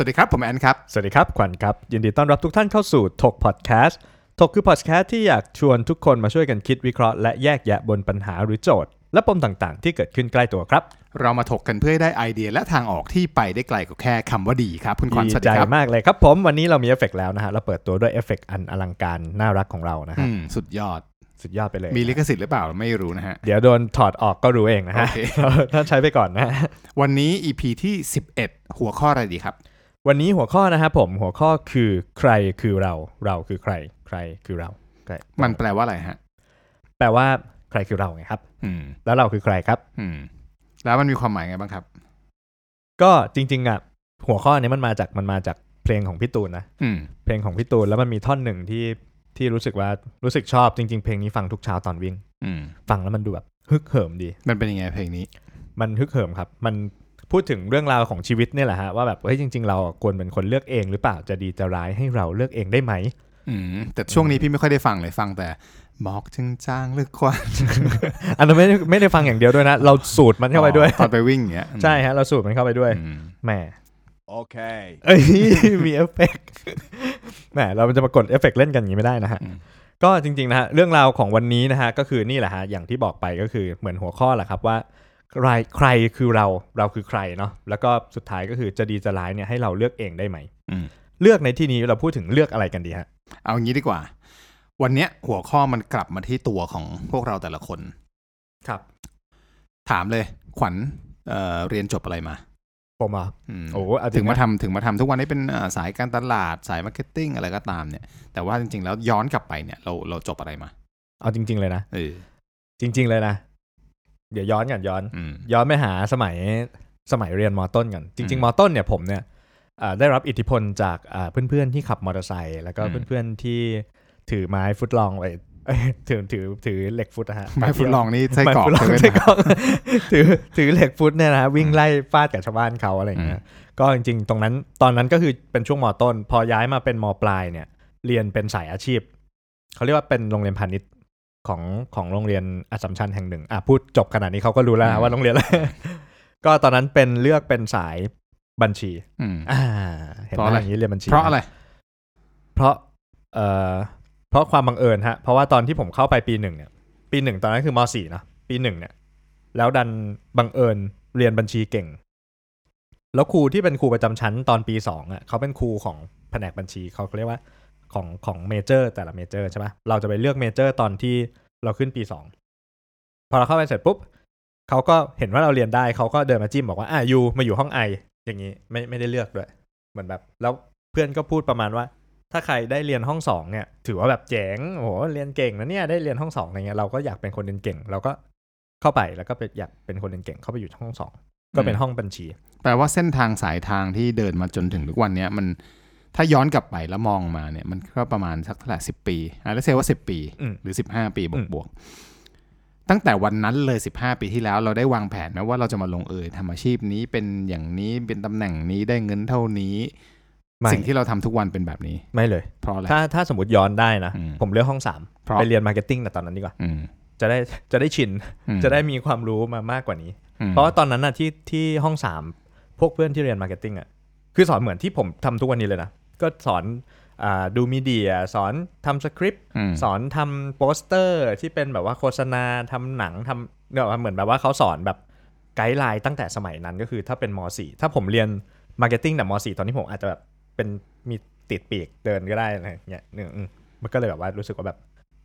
สวัสดีครับ ผมแอนครับ สวัสดีครับ ขวัญครับ ยินดีต้อนรับทุกท่านเข้าสู่ถกพอดแคสต์ถกคือพอดแคสต์ที่อยากชวนทุกคนมาช่วยกันคิดวิเคราะห์และแยกแยะบนปัญหาหรือโจทย์ และปมต่างๆ ที่เกิดขึ้นใกล้ตัวครับ เรามาถกกันเพื่อให้ได้ไอเดียและทางออกที่ไปได้ไกลกว่าแค่คำว่าดีครับ คุณขวัญดีสวัสใจดีครับมากเลยครับผมวันนี้เรามีเอฟเฟกต์แล้วนะฮะเราเปิดตัวด้วยเอฟเฟกต์อันอลังการน่ารักของเรานะอืฮะมสุดยอดสุดยอดไปเลย มีลิขสิทธิ์หรือเปล่าไม่รู้นะฮะ เดี๋ยวโดนถอดออกก็รู้เองนะฮะโอเคท่านใช้ไปก่อนนะฮะวันนี้ EP ที่ 11 หัวข้ออะไรดีครับ วันนี้หัวข้อนะครับผมหัวข้อคือใครคือเราเราคือใคร ใครคือเราใครมันแปลว่าอะไรฮะ แปลว่าใครคือเราไงครับ อืม แล้วเราคือใครครับ อืม แล้วมันมีความหมายไงบ้างครับ ก็จริง ๆอะหัวข้อนี้มันมาจากมันมาจากเพลงของพี่ตูนนะอืม เพลงของพี่ตูนแล้วมันมีท่อนหนึ่งที่ที่รู้สึกว่ารู้สึกชอบจริง ๆ เพลงนี้ฟังทุกเช้าตอนวิ่ง อืม ฟังแล้วมันดูแบบฮึกเหิมดี มันเป็นยังไงเพลงนี้ มันฮึกเหิมครับ มัน พูดถึงเรื่องราวของชีวิตเนี่ยแหละฮะว่าแบบเฮ้ยจริง ๆ เราควรเป็นคนเลือกเองหรือเปล่าจะดีจะร้ายให้เราเลือกเองได้ไหมอืมแต่ช่วงนี้พี่ไม่ค่อยได้ฟังเลยฟังแต่หมอกจึงจางหรือควันอันนั้นไม่ได้ไม่ได้ฟังอย่างเดียวด้วยนะ เราสูดมันเข้าไปด้วยตอนไปวิ่งอย่างเงี้ยใช่ฮะเราสูดมันเข้าไปด้วยอืมแหม Okay. เอ้ยมีเอฟเฟกต์แหมเราจะมากดเอฟเฟกต์เล่นกันอย่างนี้ไม่ได้นะฮะอืมก็จริงๆนะฮะเรื่องราวของวันนี้นะฮะก็คือนี่แหละฮะอย่างที่บอกไปก็คือเหมือนหัวข้อแหละครับว่า ใครใครคือเราเราคือใครเนาะแล้วก็สุดท้ายก็คือจะดีจะร้ายเนี่ยให้เราเลือกเองได้ไหมอืมเลือกในที่นี้เราพูดถึงเลือกอะไรกันดีฮะเอางี้ดีกว่า วันเนี้ยหัวข้อมันกลับมาที่ตัวของพวกเราแต่ละคน ครับ ถามเลย ขวัญเอ่อเรียนจบอะไรมาผมอะอืมโอ้เอาจริถึงงนะมาทำถึงมาทำทุกวันนี้เป็นอ่าสายการตลาดสาย marketing อะไรก็ตามเนี่ย แต่ว่าจริง ๆ แล้วย้อนกลับไปเนี่ยเราเราจบอะไรมา เอาจริง ๆ เลยนะเออจริง ๆ เลยนะ เดี๋ยวย้อนกันย้อนอืมย้อนไปหาสมัยสมัยเรียนมต้นกันจริงอืมๆมต้นเนี่ยผมเนี่ยอ่าได้รับอิทธิพลจากอ่าเพื่อนๆที่ขับมอเตอร์ไซค์แล้วก็อืมเพื่อนๆที่ถือไม้ footlong ไปเอ้ยถือถือถือเหล็กฟุตนะฮะไม้ footlong นี่ไส้ไม้กรอก footlong เซเว่นไส้นะกรอกถือถือเหล็กฟุตเนี่ยนะฮะวิ่งไล่ฟาดกับชาวบ้านเขาอะไรอย่างเงี้ยก็จริงๆ ตรงนั้นตอนนั้นก็คือเป็นช่วงมต้น พอย้ายมาเป็นมปลายเนี่ย เรียนเป็นสายอาชีพเขาเรียกว่าเป็นโรงเรียนพาณิชย์ ของของโรงเรียนอัสสัมชัญแห่งหนึ่งอะพูดจบขนาดนี้เขาก็รู้แล้วนะว่าโรงเรียนอะไรก็ตอนนั้นเป็นเลือกเป็นสายบัญชีอืมอ่าเห็นเพไหราะมอะไรอย่างนี้เรียนบัญชี เพราะอะไร เพราะเอ่อเพราะความบังเอิญฮะ เพราะว่าตอนที่ผมเข้าไปปีหนึ่งเนี่ย ปีหนึ่งตอนนั้นคือมสี่เนอะปีหนึ่งเนี่ย แล้วดันบังเอิญเรียนบัญชีเก่ง แล้วครูที่เป็นครูประจำชั้นตอนปีสองอะเขาเป็นครูของแผนกบัญชีเขาเรียกว่า ของของเมเจอร์แต่ละเมเจอร์ใช่ปะเราจะไปเลือกเมเจอร์ตอนที่เราขึ้นปีสองพอเราเข้าไปเสร็จปุ๊บเขาก็เห็นว่าเราเรียนได้เขาก็เดินมาจิ้มบอกว่าอะยูมาอยู่ห้องไออย่างนี้ไม่ไม่ได้เลือกด้วยเหมือนแบบ แล้วเพื่อนก็พูดประมาณว่า ถ้าใครได้เรียนห้องสองเนี่ย ถือว่าแบบเจ๋งโอ้โหเรียนเก่งนะเนี่ยได้เรียนห้องสองอะไรเงี้ยเราก็อยากเป็นคนเรียนเก่งเราก็เข้าไปแล้วก็ไปอยากเป็นคนเรียนเก่งเข้าไปอยู่ห้องสองก็เป็นห้องบัญชี แปลว่าเส้นทางสายทางที่เดินมาจนถึงทุกวันเนี้ยมัน ถ้าย้อนกลับไปแล้วมองมาเนี่ยมันก็ประมาณสักเท่าไหร่สิบปีอะแล้วเซว่าสิบปีอืมหรือสิบห้าปีบอืวกมบวกตั้งแต่วันนั้นเลยสิบห้าปีที่แล้วเราได้วางแผนไหมว่าเราจะมาลงเอยทำอาชีพนี้เป็นอย่างนี้เป็นตำแหน่งนี้ได้เงินเท่านี้ไม่สิ่งที่เราทำทุกวันเป็นแบบนี้ ไม่เลยเพราะอะไรถ้าถ้าสมมติย้อนได้นะอืมผมเลือกห้องสามเพราะไปเรียน marketing แต่ตอนนั้นดีกว่าอืมจะได้จะได้ชินอืมจะได้มีความรู้มามากกว่านี้อืมเพราะว่าตอนนั้นน่ะที่ที่ห้องสามพวกเพื่อนที่เรียน marketing อะคือสอนเหมือนที่ผมทำทุกวันนี้เลยนะ ก็สอนอ่าดู media สอนทำสคริปต์อืมสอนทำโปสเตอร์ที่เป็นแบบว่าโฆษณาทำหนังทำเนี่ยเหมือนแบบว่าเขาสอนแบบguideline ตั้งแต่สมัยนั้นก็คือถ้าเป็นม .4 ถ้าผมเรียน marketing แต่ม .4 ตอนนี้ผมอาจจะแบบเป็นมีติดปีกเดินก็ได้อะไรอย่างเงี้ยหนึ่งอืมมันก็เลยแบบว่ารู้สึกว่าแบบ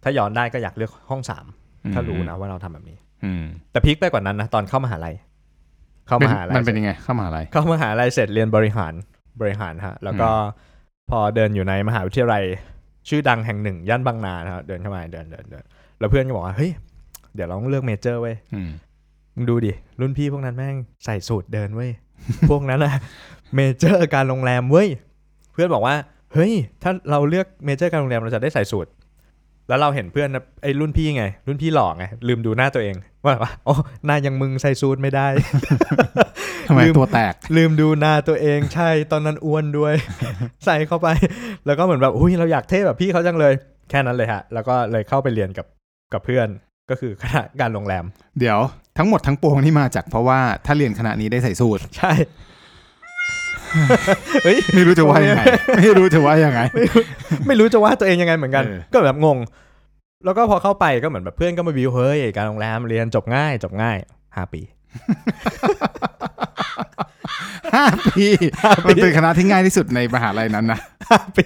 ถ้าย้อนได้ก็อยากเลือกห้องสามถ้ารู้นะว่าเราทำแบบนี้ อืมแต่ peak ไปกว่านั้นนะตอนเข้ามหาลัยเข้ามหาลัยมันเป็นยังไงเข้ามหาลัยเข้ามหาลัยเสร็จเรียนบริหารบริหารฮะแล้วก็ พอเดินอยู่ในมหาวิทยาลัย ชื่อดังแห่งหนึ่ง ย่านบางนานะครับเดินเข้ามาเดินเดินเดินแล้วเพื่อนก็บอกว่าเฮ้ยเดี๋ยวเราต้องเลือก major เว้ยอืมมึงดูดิ รุ่นพี่พวกนั้นแม่งใส่สูทเดินเว้ย พวกนั้นอะ major การโรงแรมเว้ย เพื่อนบอกว่า เฮ้ย ถ้าเราเลือก major การโรงแรมเราจะได้ใส่สูท แล้วเราเห็นเพื่อนนะไอ้รุ่นพี่ไง รุ่นพี่หล่อไง ลืมดูหน้าตัวเอง ว่าว่าอ๋อหน้ายังมึงใส่สูทไม่ได้ ทำไมลืมตัวแตก ลืมดูหน้าตัวเองใช่ตอนนั้นอ้วนด้วย ใส่เข้าไป แล้วก็เหมือนแบบอุ้ยเราอยากเท่แบบพี่เขาจังเลย แค่นั้นเลยฮะ แล้วก็เลยเข้าไปเรียนกับกับเพื่อนก็คือคณะการโรงแรม เดี๋ยวทั้งหมดทั้งปวงนี่มาจากเพราะว่าถ้าเรียนคณะนี้ได้ใส่สูตร ใช่เฮ้ยไม่รู้จะว่ายังไง ไม่รู้จะว่ายังไง ไม่รู้จะว่าตัวเองยังไงเหมือนกันเออก็แบบงง แล้วก็พอเข้าไปก็เหมือนแบบเพื่อนก็มาวิวเฮ้ยการโรงแรมเรียนจบง่าย จบง่ายห้าปี ห้าปีมันเป็นคณะที่ง่ายที่สุดในมหาลัยนั้นนะห้าปี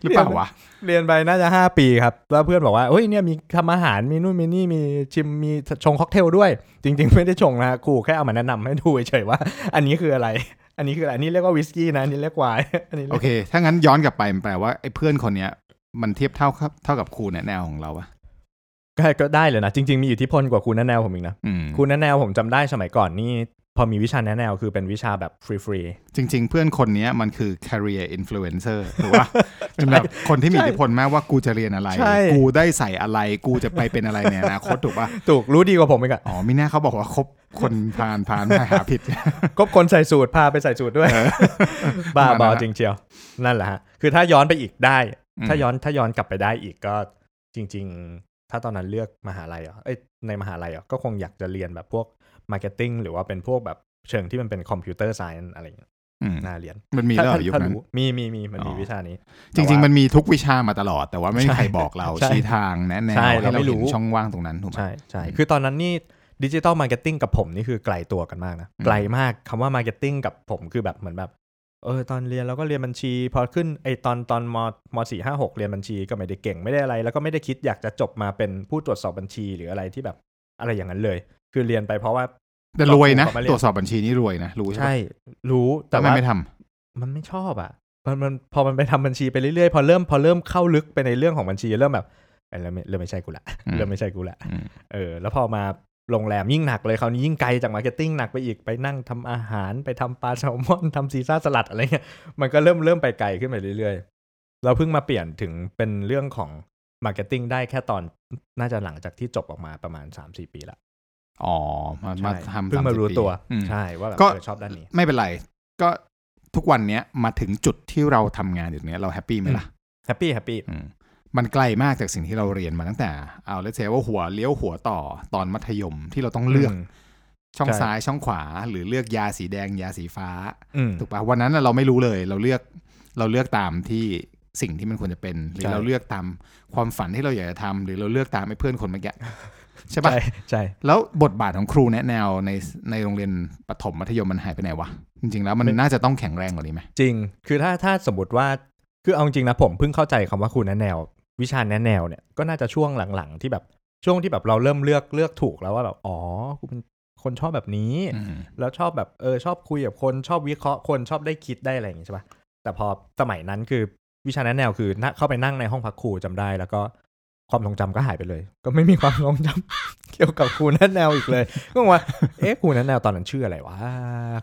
หรือเปล่าวะเรียนไปน่าจะห้าปีครับ แล้วเพื่อนบอกว่าเฮ้ยเนี่ยมีทำอาหารมีนู่นมีนี่มีชิมมีชงค็อกเทลด้วย จริง ๆ ไม่ได้ชงนะครูแค่เอามาแนะนำให้ดูเฉยๆว่า อันนี้คืออะไร อันนี้คืออะไรอันนี้เรียกว่าวิสกี้นะอันนี้เรียกไวน์อันนี้โอเรียกเค ถ้างั้นย้อนกลับไปมันแปลว่าไอ้เพื่อนคนเนี้ยมันเทียบเท่าครับเท่ากับครูแนะแนวของเราปะก็ก็ได้เลยนะจริง ๆมีอิทธิพลกว่าครูแนะแนวผมอีกนะอืมครูแนะแนวผมจำได้สมัยก่อนนี่ พอมีวิชาแนะแนวคือเป็นวิชาแบบฟรีจริง ๆ เพื่อนคนเนี้ยมันคือ career influencer ถูกปะเป็นแบบคนที่มีอิทธิพลมากว่ากูจะเรียนอะไรใช่กูได้ใส่อะไร กูจะไปเป็นอะไรในอนาคตถูกปะๆถูก รู้ดีกว่าผมอีกอะอ๋อมิน่าเขาบอกว่าคบคนพานพานไม่หาผิดก็คนใส่สูตรพาไปใส่สูตรด้วย บ้าประบมาอณนั้นจริงเชียว นั่นแหละฮะ คือถ้าย้อนไปอีกได้อืมถ้าย้อนถ้าย้อนกลับไปได้อีกก็จริง ๆ ถ้าตอนนั้นเลือกมหาลัยเหรอเอ้ยในมหาลัยเหรอก็คงอยากจะเรียนแบบพวก marketing หรือว่าเป็นพวกแบบเชิงที่มันเป็น computer science อะไรอย่างเงี้ยอืมน่าเรียน มันมีถ้าแล้วเหรถ้าอยุคถ้านั้นรู้มีมีมีมันมีอ๋อวิชานี้ จริง ๆ มันมีทุกวิชามาตลอด แต่ว่าไม่มีใช่ใครบอกเราใช่ชี้ทางแนะแนวใช่ให้เราเราไม่รู้เห็นช่องว่างตรงนั้นถูกไหมใช่ใช่อืมคือตอนนั้นนี่ digital marketing กับผมนี่คือไกลตัวกันมากนะอืมไกลมากคำว่า marketing กับผมคือแบบเหมือนแบบเออตอนเรียนเราก็เรียนบัญชี พอขึ้นไอตอนตอนมมสี่ห้าหกเรียนบัญชีก็ไม่ได้เก่งไม่ได้อะไร แล้วก็ไม่ได้คิดอยากจะจบมาเป็นผู้ตรวจสอบบัญชีหรืออะไรที่แบบอะไรอย่างนั้นเลย คือเรียนไปเพราะว่าแต่รวยนะเรามาเรียนตรวจสอบบัญชีนี่รวยนะรู้ใช่ใช่ปะรู้แต่แต่ไม่ว่าไม่ทำมันไม่ชอบอะมันมันพอมันไปทำบัญชีไปเรื่อยๆพอเริ่มพอเริ่มเข้าลึกไปในเรื่องของบัญชีเริ่มแบบเอ้ยเริ่มไม่เริ่มไม่ใช่กูละอืมเริ่มไม่ใช่กูละอืมเออ แล้วพอมาโรงแรมยิ่งหนักเลยคราวนี้ยิ่งไกลจาก marketing หนักไปอีกไปนั่งทำอาหารไปทำปลาแซลมอนทำ Caesar salad อะไรเงี้ยมันก็เริ่มเริ่มไปไกลขึ้นไปเรื่อยๆ เราเพิ่งมาเปลี่ยนถึงเป็นเรื่องของmarketing ได้แค่ตอนน่าจะหลังจากที่จบออกมาประมาณ 3-4 ปีละ อ๋อ มามาใช่ทำเพิ่งมา30รู้ปีตัวอืมใช่ว่าแบบก็เออชอบด้านนี้ ไม่เป็นไร ก็ทุกวันเนี้ยมาถึงจุดที่เราทำงานอยู่เนี้ยเรา happy ไหมล่ะ happy happy อืมมันไกลมากจากสิ่งที่เราเรียนมาตั้งแต่ เอา let's say ว่าหัวเลี้ยวหัวต่อตอนมัธยมที่เราต้องเลือก ช่องใช่ซ้ายช่องขวา หรือเลือกยาสีแดงยาสีฟ้าอืมถูกปะวันนั้นน่ะเราไม่รู้เลย เราเลือกเราเลือกตามที่สิ่งที่มันควรจะเป็น หรือใช่เราเลือกตามความฝันที่เราอยากจะทำหรือเราเลือกตามไอ้เพื่อนคนเมื่อกี้ ใช่ปะใช่ใช่ แล้วบทบาทของครูแนะแนวในในโรงเรียนประถมมัธยมมันหายไปไหนวะ จริง ๆ แล้วมันไม่น่าจะต้องแข็งแรงกว่านี้ไหมจริง คือถ้าถ้าสมมติว่าคือเอาจริงนะผมเพิ่งเข้าใจคำว่าครูแนะแนว วิชาแนะแนวเนี่ยก็น่าจะช่วงหลังๆ ที่แบบช่วงที่แบบเราเริ่มเลือกเลือกถูกแล้วว่าแบบอ๋อกูเป็นคนชอบแบบนี้อืมแล้วชอบแบบเออชอบคุยกับคนชอบวิเคราะห์คนชอบได้คิดได้อะไรอย่างงี้ใช่ปะแต่พอสมัยนั้นคือวิชาแนะแนวคือนะเข้าไปนั่งในห้องพักครูจำได้ แล้วก็ ความทรงจำก็หายไปเลย ก็ไม่มีความทรงจำเกี่ยวกับครูแนะแนวอีกเลยก็งงว่าเอ๊ะครูแนะแนวตอนนั้นชื่ออะไรวะ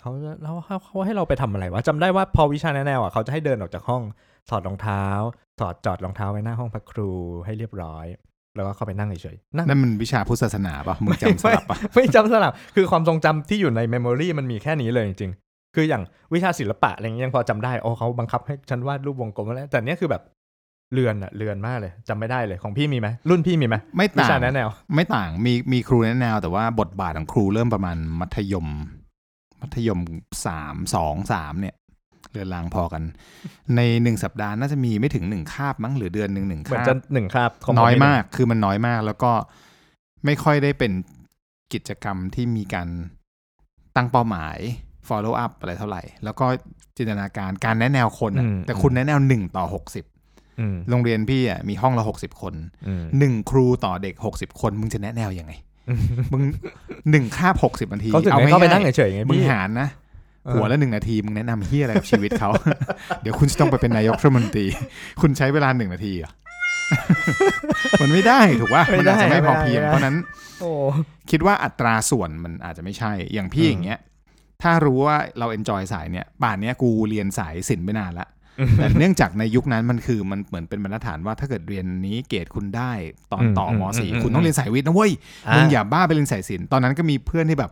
เขาแล้วเขาเขาให้เราไปทำอะไรวะจำได้ว่าพอวิชาแนะแนวอะเขาจะให้เดินออกจากห้องถอดรองเท้าถอดจอดรองเท้าไว้หน้าห้องพักครูให้เรียบร้อย แล้วก็เข้าไปนั่งเฉยๆนั่งนั่นมันวิชาพุทธศาสนาปะมึงจำสลับปะไม่จำสลับคือความทรงจำที่อยู่ใน memory มันมีแค่นี้เลยจริงๆคืออย่างวิชาศิลปะอะไรเงี้ยยังพอจำได้โอ้เขาบังคับให้ฉันวาดรูปวงกลมแล้วแต่เนี้ยคือแบบ เลือนอะเลือนมากเลยจำไม่ได้เลยของพี่มีไหมรุ่นพี่มีไหมไม่วิต่าชางแนะแนว ไม่ต่างมีมีครูแนะแนว แต่ว่าบทบาทของครูเริ่มประมาณมัธยม มัธยมสามสองสามเนี่ยเรือนรางพอกัน ในหนึ่งสัปดาห์น่าจะมีไม่ถึงหนึ่งคาบมั้งหรือเดือนหนึ่งหนึ่งเหมือนคาจะบหนึ่งครับขงผน้อยหงมากคือมันน้อยมาก แล้วก็ไม่ค่อยได้เป็นกิจกรรมที่มีการตั้งเป้าหมาย follow up อะไรเท่าไหร่ แล้วก็จินตนาการการแนะแนวคนอะแต่คุณแนะแนวหนึ่งต่อหกสิบอืม โรงเรียนพี่อะมีห้องละหกสิบคนอืมหนึ่งครูต่อเด็กหกสิบคนมึงจะแนะแนวยังไงมึงหนึ่งคาบหกสิบนาทีเขาถึงเอาให้เข้าไปนั่งง่ายเฉยๆไงๆมึงพี่หารนะเออหัวละหนึ่งนาทีมึงแนะนำเฮียอะไรกับชีวิตเขา เดี๋ยวคุณจะต้องไปเป็นนายกรัฐมนตรี คุณใช้เวลาหนึ่งนาทีเหรอะมันไม่ได้ถูกว่าไม่มันได้อาจจะไม่พอไม่ได้เพียงไม่ได้เพราะฉะนั้นโอ้คิดว่าอัตราส่วนมันอาจจะไม่ใช่ อย่างพี่อืมอย่างเงี้ย ถ้ารู้ว่าเรา enjoy สายเนี้ยป่านเนี้ยกูเรียนสายศิลป์ไปนานละ แต่เนื่องจากในยุคนั้นมันคือมันเหมือนเป็นบรรทัดฐานว่าถ้าเกิดเรียนนี้เกรดคุณได้ตอนต่อมสี่คุณต้องเรียนสายวิทย์นะเว้ยมึงอย่าบ้าไปเรียนสายศิลป์ตอนนั้นก็มีเพื่อนที่แบบ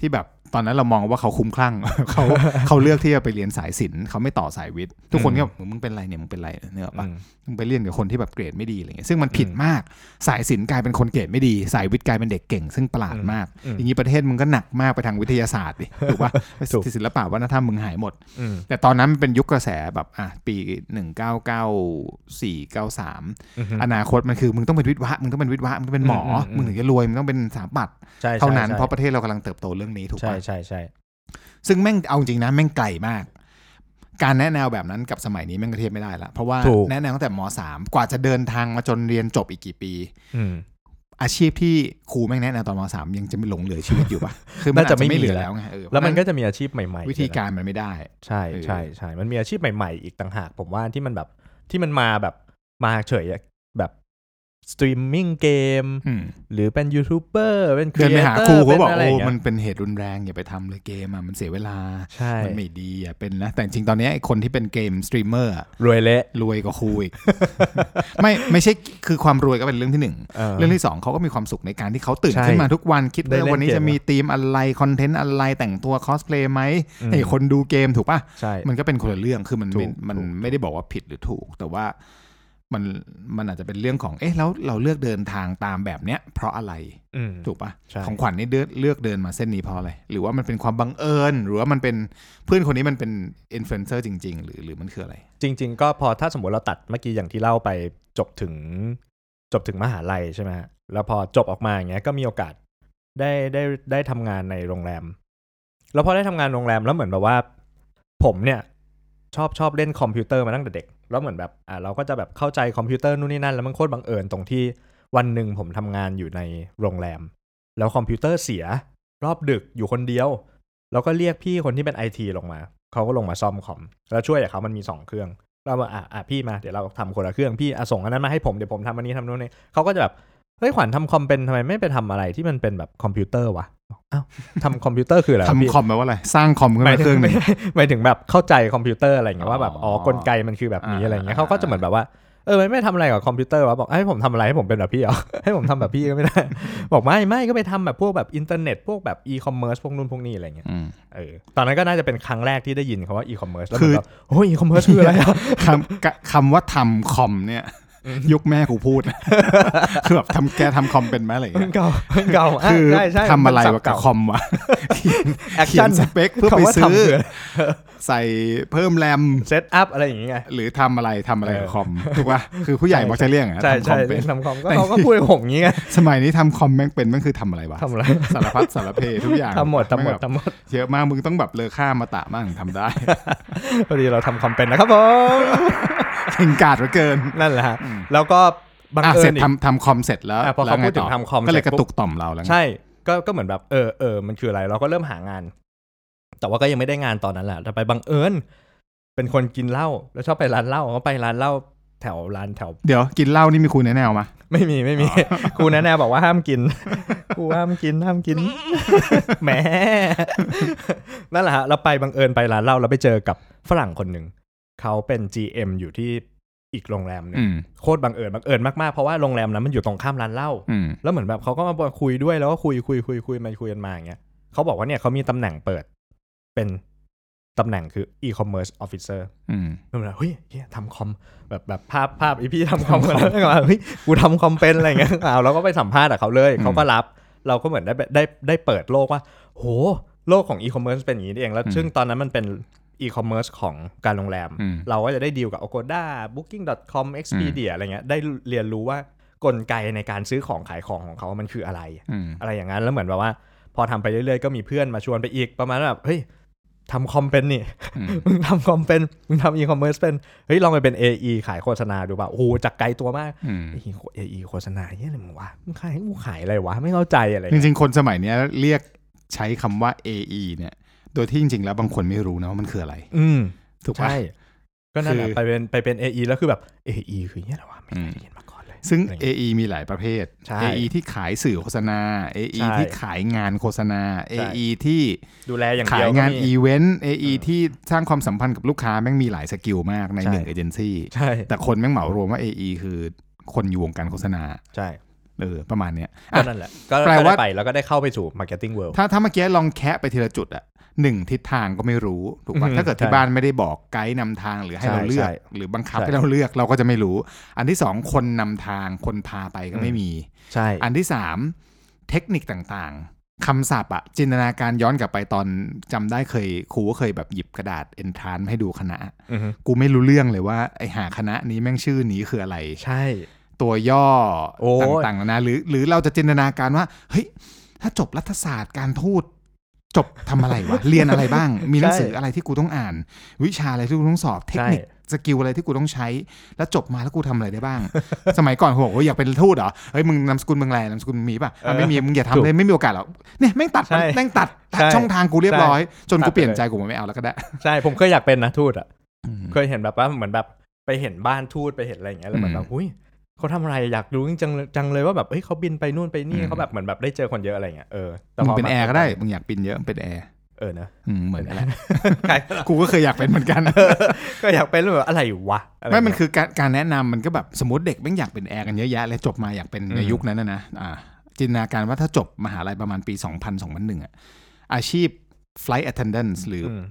ที่แบบ ตอนนั้นเรามองว่าเขาคลุ้มคลั่งเขาเขาเลือกที่จะไปเรียนสายศิลป์เขาไม่ต่อสายวิทย์ ทุกคนก็บอกมึงเป็นไรเนี่ยมึงเป็นไรเนี่ยปะอืมมึงไปเรียนกับคนที่แบบเกรดไม่ดีอะไรเงี้ยซึ่งมันผิดมากสายศิลป์กลายเป็นคนเกรดไม่ดี สายวิทย์กลายเป็นเด็กเก่ง ซึ่งประหลาดมากอืมอย่างนี้ประเทศมึงก็หนักมากไปทางวิทยาศาสตร์ดิถูกปะถูกศิลปะวัฒนธรรมมึงหายหมดอืมแต่ตอนนั้นมันเป็นยุคกระแสแบบอะปีหนึ่งเก้าเก้าสี่เก้าสามอืมอนาคตมันคือมึงต้องเป็นวิทย์วะมึงต้องเป็นวิทย์วะมึงต้องเป็นหมออมอืมมึงถึงจะรวยมึงต้องเป็นสถาปัตย์ใช่เท่านั้นใช่เพราะประเทศเรากำลังเติบโตเรื่องนี้ถูกใช่ปะใช่ใช่ซึ่งแม่งเอาจริงนะแม่งไกลมาก การแนะแนวแบบนั้นกับสมัยนี้แม่งกระเทียบไม่ได้ละเพราะว่าถูกแนะแนวตั้งแต่มสามกว่าจะเดินทางมาจนเรียนจบอีกกี่ปีอืมอาชีพที่ครูแม่งแนะแนวตอนมสามยังจะไม่หลงเหลือชีวิตอยู่ปะคือมันน่าจะอาจจะไม่ไม่เหลือมีแล้วไงเออแล้วมันเพก็ราะฉะจะมีอาชีพใหม่ ๆ วิธีการมันไม่ได้ ใช่เออใช่ใช่มันมีอาชีพใหม่ ๆ อีกต่างหาก ผมว่าที่มันแบบที่มันมาแบบมาเฉยอะแบบ สตรีมมิ่งเกมอืมหรือเป็นยูทูบเบอร์เป็น creator เดิรีนเอไปหาครูเขาบอกเป็นอะไรอโอ้ย่างเงี้ยมันเป็นเหตุรุนแรง อย่าไปทำเลยเกมอะมันเสียเวลาใช่มันไม่ดีอะเป็นนะ แต่จริงๆตอนนี้ไอ้คนที่เป็น game streamer อะรวยเละรวยกว่าครูอีก ไม่ไม่ใช่คือความรวยก็เป็นเรื่องที่หนึ่งเออเรื่องที่สองเขาก็มีความสุขในการที่เขาตื่นใช่ขึ้นมาทุกวันคิดได้ว่าเล่นวันนี้เกมจะมีธีมอะไร content อะไรแต่งตัวคอสเพลย์ไหมอืมให้คนดูเกมถูกปะใช่มันก็เป็นคนละเรื่องคือมันถูไม่กมันถูกไม่ได้บอกว่าผิดหรือถูก แต่ว่า มันมันอาจจะเป็นเรื่องของเอ๊ะแล้วเราเลือกเดินทางตามแบบเนี้ย เพราะอะไรอืมถูกปะใช่ของขวัญนี่เลือกเลือกเดินมาเส้นนี้เพราะอะไรหรือว่ามันเป็นความบังเอิญ หรือว่ามันเป็นเพื่อนคนนี้มันเป็นอินฟลูเอนเซอร์จริง ๆ หรือหรือมันคืออะไร จริง ๆ ก็พอถ้าสมมติเราตัดเมื่อกี้อย่างที่เล่าไปจบถึงจบถึงมหาลัยใช่ไหมฮะแล้วพอจบออกมาอย่างเงี้ยก็มีโอกาสได้ได้ได้ทำงานในโรงแรม แล้วพอได้ทำงานโรงแรมแล้วเหมือนแบบว่า ผมเนี่ย ชอบชอบเล่นคอมพิวเตอร์มาตั้งแต่เด็ก แล้วเหมือนแบบอ่าเราก็จะแบบเข้าใจคอมพิวเตอร์นู่นนี่นั่น แล้วมันโคตรบังเอิญตรงที่วันหนึ่งผมทำงานอยู่ในโรงแรม แล้วคอมพิวเตอร์เสียรอบดึกอยู่คนเดียว แล้วก็เรียกพี่คนที่เป็นไอทีลงมา เขาก็ลงมาซ่อมคอม แล้วช่วยเขามันมี 2 เครื่อง เราบอกอะอะพี่มา เดี๋ยวเราทำคนละเครื่อง พี่อะส่งอันนั้นมาให้ผม เดี๋ยวผมทำอันนี้ทำนู่นนี่เขาก็จะแบบ เฮ้ยขวัญทำคอมเป็นทำไมไม่ไปทำอะไรที่มันเป็นแบบคอมพิวเตอร์วะอ้าวทำคอมพิวเตอร์คืออะไรวะพี่ทำคอมแปลว่าอะไร สร้างคอมขึ้นหมายมาถึเครื่องหงนึ่งหมายถึงแบบเข้าใจคอมพิวเตอร์อะไรอย่างเงี้ยว่าแบบอ๋ออ๋อกลไกมันคือแบบนี้อ่า อะไรอย่างเงี้ยอ่าเขาก็จะเหมือนแบบว่าเออไม่ไม่ทำอะไรกับคอมพิวเตอร์วะบอกให้ผมทำอะไรให้ผมเป็นแบบพี่เหรอ ให้ผมทำแบบพี่ก็ไม่ได้ บอกไม่ไม่ก็ไปทำแบบพวกแบบอินเทอร์เน็ตพวกแบบอีคอมเมิร์ซพวกนู่นพวกนี้อะไรเงี้ยอืม เออตอนนั้นก็น่าจะเป็นครั้งแรกที่ได้ยินคำว่าอีคอมเมิร์ซแล้วคืคืออแบบโอ้ยอีคอมเมิร์ซคืออะไรอะ คำกะคำว่าทำคอมเนี่ย ยุคแม่กูพูดคือแบบทำแกทำคอมเป็นไหมอะไรอย่างมัเงี้นยเก่ามันเก่าะคือใช่ใช่ทำอะไรมันวะศัพท์กับเก่าคอมวะแอคเขียชั่นนสเปคเพื่อไปคำว่าซื้อทำคือใส่เพิ่มแรมเซตอัพอะไรอย่างเงี้ยหรือทำอะไรทำอะไรกับเออคอมถูกป่ะคือผู้ใหญ่ใช่มักจะเรียกอย่างนั้นใช่ทำคอใช่มเป็นทำคอมก็เขาก็พูดกับผมอย่างงี้ไงสมัยนี้ทำคอมแม่งเป็นแม่งคือทำอะไรวะทำอะไรสารพัดสารเพทุกอย่างทำหมดทำหมดแงแบบทำหมดเยอะมากมึงต้องแบบเลอค่ามาตะมั่งทำได้พอดีเราทำคอมเป็นนะครับผม เก่งกาจเหลือเกินนั่นแหละฮะแล้วก็บังอะเอิเสร็ญจอีกทำทำคอมเสร็จแล้วอะพอแล้วเขาไงพูดถึต่งทำคอมก็เลยเสร็กจระตุกต่อมเราแล้วไงใช่ก็ก็เหมือนแบบเออเออมันคืออะไรเราก็เริ่มหางาน แต่ว่าก็ยังไม่ได้งานตอนนั้นแหละแต่ไปบังเอิญเป็นคนกินเหล้าแล้วชอบไปร้านเหล้าก็ไปร้านเหล้าแถวร้านแถว เดี๋ยวกินเหล้านี่มีคุณแนะแนวมาไม่มีไม่มีครูแนะแนวบอกว่าห้ามกินครูห้ามกินห้ามกินแหมนั่นแหละฮะเราไปบังเอิญไปร้านเหล้าแล้วไปเจอกับฝรั่งคนหนึ่ง เขาเป็น GM อยู่ที่อีกโรงแรมหนึงอืมโคตรบังเอิญบังเอิญมากๆ เพราะว่าโรงแรมนั้นมันอยู่ตรงข้ามร้านเหล้าอืมแล้วเหมือนแบบเขาก็มาคุยด้วยแล้วก็คุยคุยคุยคุยมาคุยกันมาอย่างเงี้ยเขาบอกว่าเนี่ยเขามีตำแหน่งเปิด เป็นตำแหน่งคือ e-commerce officer อืมแล้วมันแบบเฮ้ยเหี้ยทำคอมแบบแบบภาพภาพไอพี่ทำคอมกันแล้วก็แบบเฮ้ยกูทำคอมเป็นอะไรเงี้ยเอาเราก็ไปสัมภาษณ์กับเขาเลยอืมเขาก็รับ เราก็เหมือนได้ได้ได้เปิดโลกว่า โห โลกของอีคอมเมิร์ซเป็นอย่างนี้นี่เองแล้ว ซึ่งตอนนั้นมันเป็น อีคอมเมิร์ซของการโรงแรมอืมเราก็จะได้ดีลกับ Agoda Booking.com Expedia อะไรเงี้ยได้เรียนรู้ว่ากลไกในการซื้อของขายของของเขามันคืออะไรอืมอะไรอย่างนั้นแล้วเหมือนแบบว่า พอทำไปเรื่อยๆก็มีเพื่อนมาชวนไปอีกประมาณว่าแบบเฮ้ยทำคอมเป็นนี่อืมมึงทำคอมเป็นมึงทำอีคอมเมิร์ซเป็นเฮ้ยลองไปเป็น AE ขายโฆษณาดูป่ะโอ้โหจากไกลตัวมากอืม AE โฆษณาเฮ้ยอะไรมึงวะมึงขายกูขายอะไรวะไม่เข้าใจอะไรจริงๆคนสมัยเนี้ยเรียกใช้คำว่า AE เนี่ย โดยที่จริงๆแล้วบางคนไม่รู้นะว่ามันคืออะไร อืมถูกปะ ใช่ก็นั่นแหละคือ ไปเป็นไปเป็น AE แล้วคือแบบ AE คือเนี้ยอะไรวะไม่เคยได้ยินมาก่อนเลย ซึ่งอะไรเงี้ย AE มีหลายประเภท ใช่ AE ที่ขายสื่อโฆษณา AE ใช่ที่ขายงานโฆษณาใช่ AE ที่ดูแลอย่างเดียวก็มีขายงานอีเวนต์ AE ที่สร้างความสัมพันธ์กับลูกค้าแม่งมีหลาย skill มากในใช่ หนึ่งเอเจนซี่ใช่แต่คนแม่งเหมารวมว่า AE คือคนอยู่วงการโฆษณาใช่เออประมาณเนี้ยก็อะ นั่นแหละก็แปลก็ว่าได้ไปแล้วก็ได้เข้าไปสู่ marketing world ถ้าถ้าเมื่อกี้้ลองแคะไปทีละจุดอะ หนึ่งทิศทางก็ไม่รู้ถูกป่ะอืมถ้าเกิดที่ใช่บ้านไม่ได้บอกไกด์นำทางหรือให้ใช่เราเลือกใช่หรือบังคับใช่ให้เราเลือกเราก็จะไม่รู้ อันที่สองคนนำทางคนพาไปก็ไม่มีใช่อันที่สามเทคนิคต่างๆคำศัพท์อะจินตนาการย้อนกลับไปตอนจำได้เคยครูก็เคยแบบหยิบกระดาษเอนทรานให้ดูคณะอือฮึกูไม่รู้เรื่องเลยว่าไอหาคณะนี้แม่งชื่อนี้คืออะไร ใช่ ตัวย่อโอ้ยต่างๆนานาหรือหรือเราจะจินตนาการว่าเฮ้ยถ้าจบรัฐศาสตร์การทูต จบทำอะไรวะ เรียนอะไรบ้าง มีหนังสืออะไรที่กูต้องอ่าน วิชาอะไรที่กูต้องสอบ เทคนิคสกิลอะไรที่กูต้องใช้ แล้วจบมาแล้วกูทำอะไรได้บ้าง สมัยก่อนผมบอกว่าอยากเป็นทูตเหรอ เฮ้ยมึงนามสกุลมึงอะไรนามสกุลมึงมีป่ะอะ ไม่มีมึงอย่าทำเลยไม่มีโอกาสหรอก เนี่ยแม่งตัดใช่แม่งตัดตัดใช่ช่องทางกูเรียบร้อย จนตักูดไปเปลี่ยนเลยใจกูไม่เอาแล้วก็ได้ ใช่ ผมเคยอยากเป็นนะทูตอะอืมเคยเห็นแบบว่าเหมือนแบบไปเห็นบ้านทูตไปเห็นอะไรอย่างเงี้ยแล้วเหมือนแบบอุ้ย เขาทำอะไรอยากรู้จริงจังเลยจังเลยว่าแบบเฮ้ยเขาบินไปนู่นไปนี่อืมเขาแบบเหมือนแบบได้เจอคนเยอะอะไรเงี้ยเออแต่มึงมาเป็นแอร์ก็ได้มึงอยากบินเยอะมึงเป็นแอร์เออนะอืมเหมือนกันแหละใครกูก็เคยอยากเป็นเหมือนกัน ก็อยากเป็นแบบอะไรวะไม่มันเงี้ยคือการการแนะนำมันก็แบบสมมติเด็กแม่งอยากเป็นแอร์กันเยอะแยะเลยจบมาอยากเป็นในอืมยุคนั้นนะนะอ่าจินตนาการว่าถ้าจบมหาลัยประมาณปี 2000 2001อะอาชีพ flight attendant หรืออม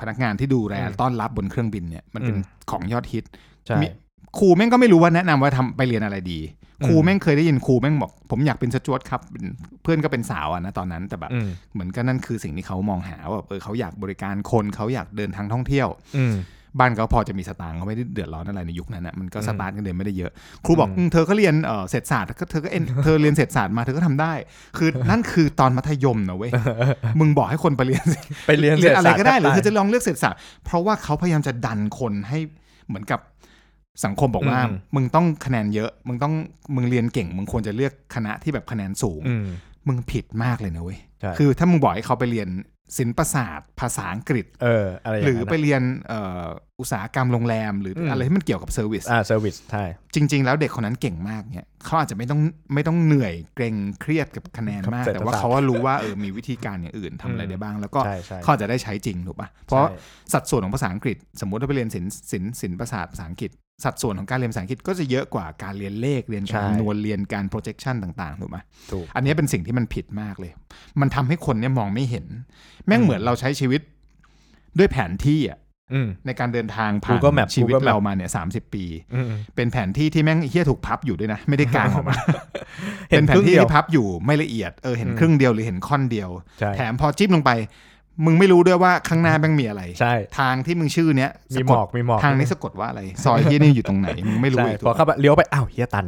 พนักงานที่ดูแลอืมต้อนรับบนเครื่องบินเนี่ยมันเป็นอืมของยอดฮิตใช่มี ครูแม่งก็ไม่รู้ว่าแนะนำว่าทำไปเรียนอะไรดีอืมครูแม่งเคยได้ยินครูแม่งบอก ผมอยากเป็นสจวตครับเป็นเพื่อนก็เป็นสาวอะนะตอนนั้นแต่แบบอืมเหมือนก็นั่นคือสิ่งที่เขามองหาว่าแบบเออเขาอยากบริการคนเขาอยากเดินทางท่องเที่ยวอืมบ้านเขาพอจะมีสตางค์เขาไม่ได้เดือดร้อนอะไรในยุคนั้นนะมันก็อืมสตาร์ทกันเดินไม่ได้เยอะ ครูบอกอืมอืมเธอก็เรียนเออเศรษฐศาสตร์ก็เธอก็เอ็นเธอเรียนเศรษฐศาสตร์มาเธอก็ทำได้ คือนั่นคือตอนมัธยมนะเว้ยมึงบอกให้คนไปเรียนไปเรียนเรียนอะไรก็ได้หรือศเธสอตจะลองเลือกเศรษฐศาสตร์เพราะว่าเขาพยายามจะดันคนให้เหมือนกับ สังคมบอกว่าอืมมึงต้องคะแนนเยอะ มึงต้องมึงเรียนเก่ง มึงควรจะเลือกคณะที่แบบคะแนนสูงอืมมึงผิดมากเลยนะเว้ยใช่คือถ้ามึงบอกให้เขาไปเรียนศิลปศาสตร์ภาษาอังกฤษเอออะไรอย่างนั้นหรือไปเรียนเอ่ออุตสาหกรรมโรงแรม หรืออมอะไรที่มันเกี่ยวกับ service อ่า service ใช่จริง ๆ แล้วเด็กคนนั้นเก่งมากเนี่ยเขาอาจจะไม่ต้องไม่ต้องเหนื่อยเกรงเครียดกับคะแนนมากครับแต่ว่าเศรษฐศาสตร์เขาว่ารู้ว่าเออมีวิธีการอย่างอื่นทำอะไรอืมได้บ้าง แล้วก็ใช่ใช่เขาอาจจะได้ใช้จริงถูกปะเพราะใช่สัดส่วนของภาษาอังกฤษ สมมุติถ้าไปเรียนศิลป์ศิลป์ศิลปศาสตร์ภาษาอังกฤษ สัดส่วนของการเรียนภาษาอังกฤษก็จะเยอะกว่าการเรียนเลขเรียนการคำนวณเรียนการ projection ต่างๆถูกไหมถูกอันนี้เป็นสิ่งที่มันผิดมากเลย มันทำให้คนเนี่ยมองไม่เห็น แม่งอืมเหมือนเราใช้ชีวิตด้วยแผนที่อะอืมในการเดินทางผ่าน Google Map ชีวิต Google Map เรามาเนี่ยสาปีอืมเป็นแผนที่ที่แม่งเฮี้ยถูกพับอยู่ด้วยนะ ไม่ได้กางออกมาเห็นเป็นแผครึ่นงที่เดียวที่พับอยู่ไม่ละเอียดเออเห็นอืมครึ่งเดียวหรือเห็นค่อนเดียวใช่แถมพอจิ้มลงไป มึงไม่รู้ด้วยว่าข้างหน้าแม่งมีอะไร ใช่ ทางที่มึงชื่อเนี้ยมีสะหกมดอกมีหมอกทางนี้สะกดว่าอะไร ซอยที่นี่อยู่ตรงไหนมึงไม่รู้ใช่เลยถูกพอปะเข้าไปเลี้ยวไปอ้าวเฮียตัน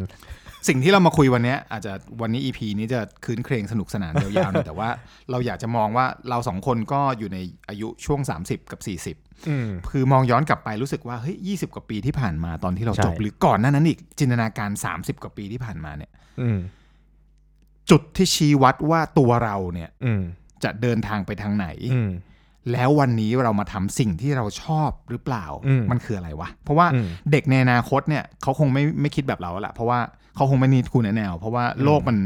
สิ่งที่เรามาคุยวันเนี้ยอาจจะวันนี้ EP นี้จะคืนเครงสนุกสนานยาวๆหน่อยแต่ว่าเราอยากจะมองว่าเราสองคนก็อยู่ในอายุช่วง 30 กับ 40อืมคือมองย้อนกลับไปรู้สึกว่าเฮ้ยยีกว่าปีที่ผ่านมาตอนที่เราใช่จบหรือก่อนหน้านั้นอีกจินตนาการ 30 กว่าปีที่ผ่านมาเนี่ยอืมจุดที่ชี้วัดว่าตัวเราเนี่ยอืม จะเดินทางไปทางไหนอืมแล้ววันนี้เรามาทำสิ่งที่เราชอบหรือเปล่าอืมมันคืออะไรวะ เพราะว่าอืมเด็กในอนาคตเนี่ยเขาคงไม่ไม่คิดแบบเราแล้วละเพราะว่าเขาคงไม่นิดคุณแนว เพราะว่าโลกมัน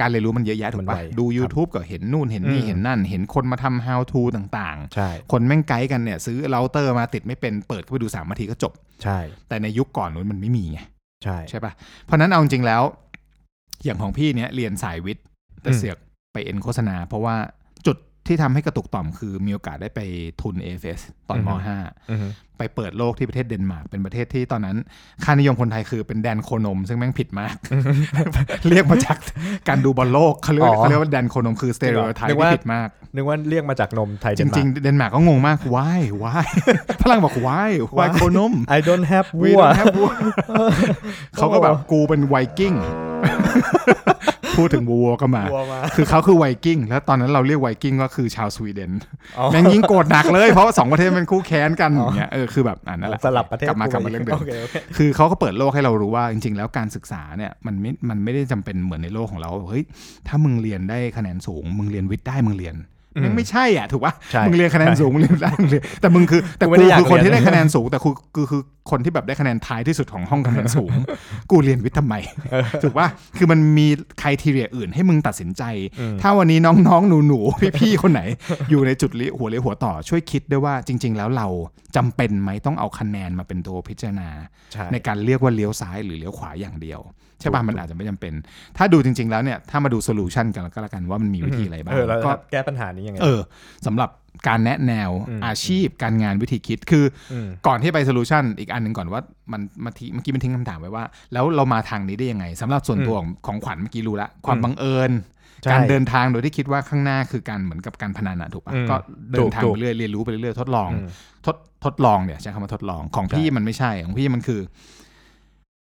การเรียนรู้มันเยอะแยะถูกปะมันไวดู YouTube ก็เห็นนู่นเห็นนี่อืมเห็นนั่น เห็นคนมาทำ how to ต่างๆใช่คนแม่งไกด์กันเนี่ย ซื้อเราเตอร์มาติดไม่เป็นเปิดเข้าไปดูสามนาทีก็จบ ใช่ แต่ในยุคก่อนนู้นมันไม่มีไงใช่ใช่ปะเพราะฉะนั้นเอาจริงๆแล้ว อย่างของพี่เนี่ยเรียนสายวิทย์แต่อืมเสือกไปเอ็นโฆษณา เพราะว่าจุด ที่ทำให้กระตุกต่อมคือมีโอกาสได้ไปทุน AFS ตอนม.5 อือฮึ ไปเปิดโลกที่ประเทศเดนมาร์กเป็นประเทศที่ตอนนั้น ค่านิยมคนไทยคือเป็นแดนโคนม ซึ่งแม่งผิดมาก เรียกมาจากการดูบอลโลกเขาเรียกว่าอ๋อเขาเรียกว่าแดนโคนมคือสเต r ร o ไทนึป์กว่าที่ผิดมาก นึกว่าเรียกมาจากนมไทยจริงๆเดนมาร์กก็งงมาก why why ฝรั่งบอก why why โคนมๆ I don't have We วัว don't have war เขาก็แบบกูเป็นไวกิ้ง พูดถึงวัวก็มาวัวมา คือเขาคือไวกิ้ง แล้วตอนนั้นเราเรียกไวกิ้งก็คือชาวสวีเดนอ๋อแม่งยิ่งโกรธหนักเลยเพราะว่าสองประเทศเป็นคู่แค้นกันอย่างเงี้ยเออคือแบบอ่านั่นแหละสลับประเทศกลับมากลับมาเรื่องเดิมโอเคโอเคคือเขาก็เปิดโลกให้เรารู้ว่าจริง ๆ แล้วการศึกษาเนี่ยมันไม่มันไม่ได้จำเป็นเหมือนในโลกของเราเฮ้ยถ้ามึงเรียนได้คะแนนสูง มึงเรียนวิทย์ได้มึงเรียนอื มแม่งไม่ใช่อะถูกปะใช่มึงเรียนคะแนนสูงมึงเรียนได้มึงเรียนแต่มึงคือแต่กูกูไม่ได้อยากคือคนเรียนที่ได้คะแนนสูงแต่คือคือคือคนที่แบบได้คะแนนท้ายที่สุดของห้องคะแนนสูง กูเรียนวิทย์ทำไมถูกป่ะคือมันมีใครทีเรียอื่นให้มึงตัดสินใจ ถ้าวันนี้น้องๆหนูๆพี่ๆคนไหน อยู่ในจุดเลี้ยวหัวเลี้ยวหัวต่อช่วยคิดด้วยว่าจริง ๆ แล้วเราจำเป็นไหมต้องเอาคะแนนมาเป็นตัวพิจารณาใช่ในการเรียกว่าเลี้ยวซ้ายหรือเลี้ยวขวาอย่างเดียว ใช่ป่ะมันอาจจะไม่จำเป็น ถ้าดูจริง ๆ แล้วเนี่ยถ้ามาดู solution กันก็แล้วกันว่ามันมีวิธีอะไรบ้างเออแล้วก็แก้ปัญหานี้ยังไงเออสำหรับการแนะแนวอืมอาชีพ การงานวิธีคิดคืออมก่อนที่ไป solution อีกอันหนึ่งก่อนว่ามันเมื่อกี้เมื่อกี้มันทิ้งคำถามไว้ว่า แล้วเรามาทางนี้ได้ยังไงสำหรับส่วนตัวของของขวัญเมื่อกี้รู้ละความบังเอิญใช่การเดินทางโดยที่คิดว่าข้างหน้าคือการเหมือนกับการพนันอะถูกปะอืมก็เดินทางไปเรื่อยถูกเรียนรู้ไปเรื่อยทดลองอืมทดทดลองเนี่ยใช้คำว่าทดลองของใช่พี่มันไม่ใช่ของพี่มันคือ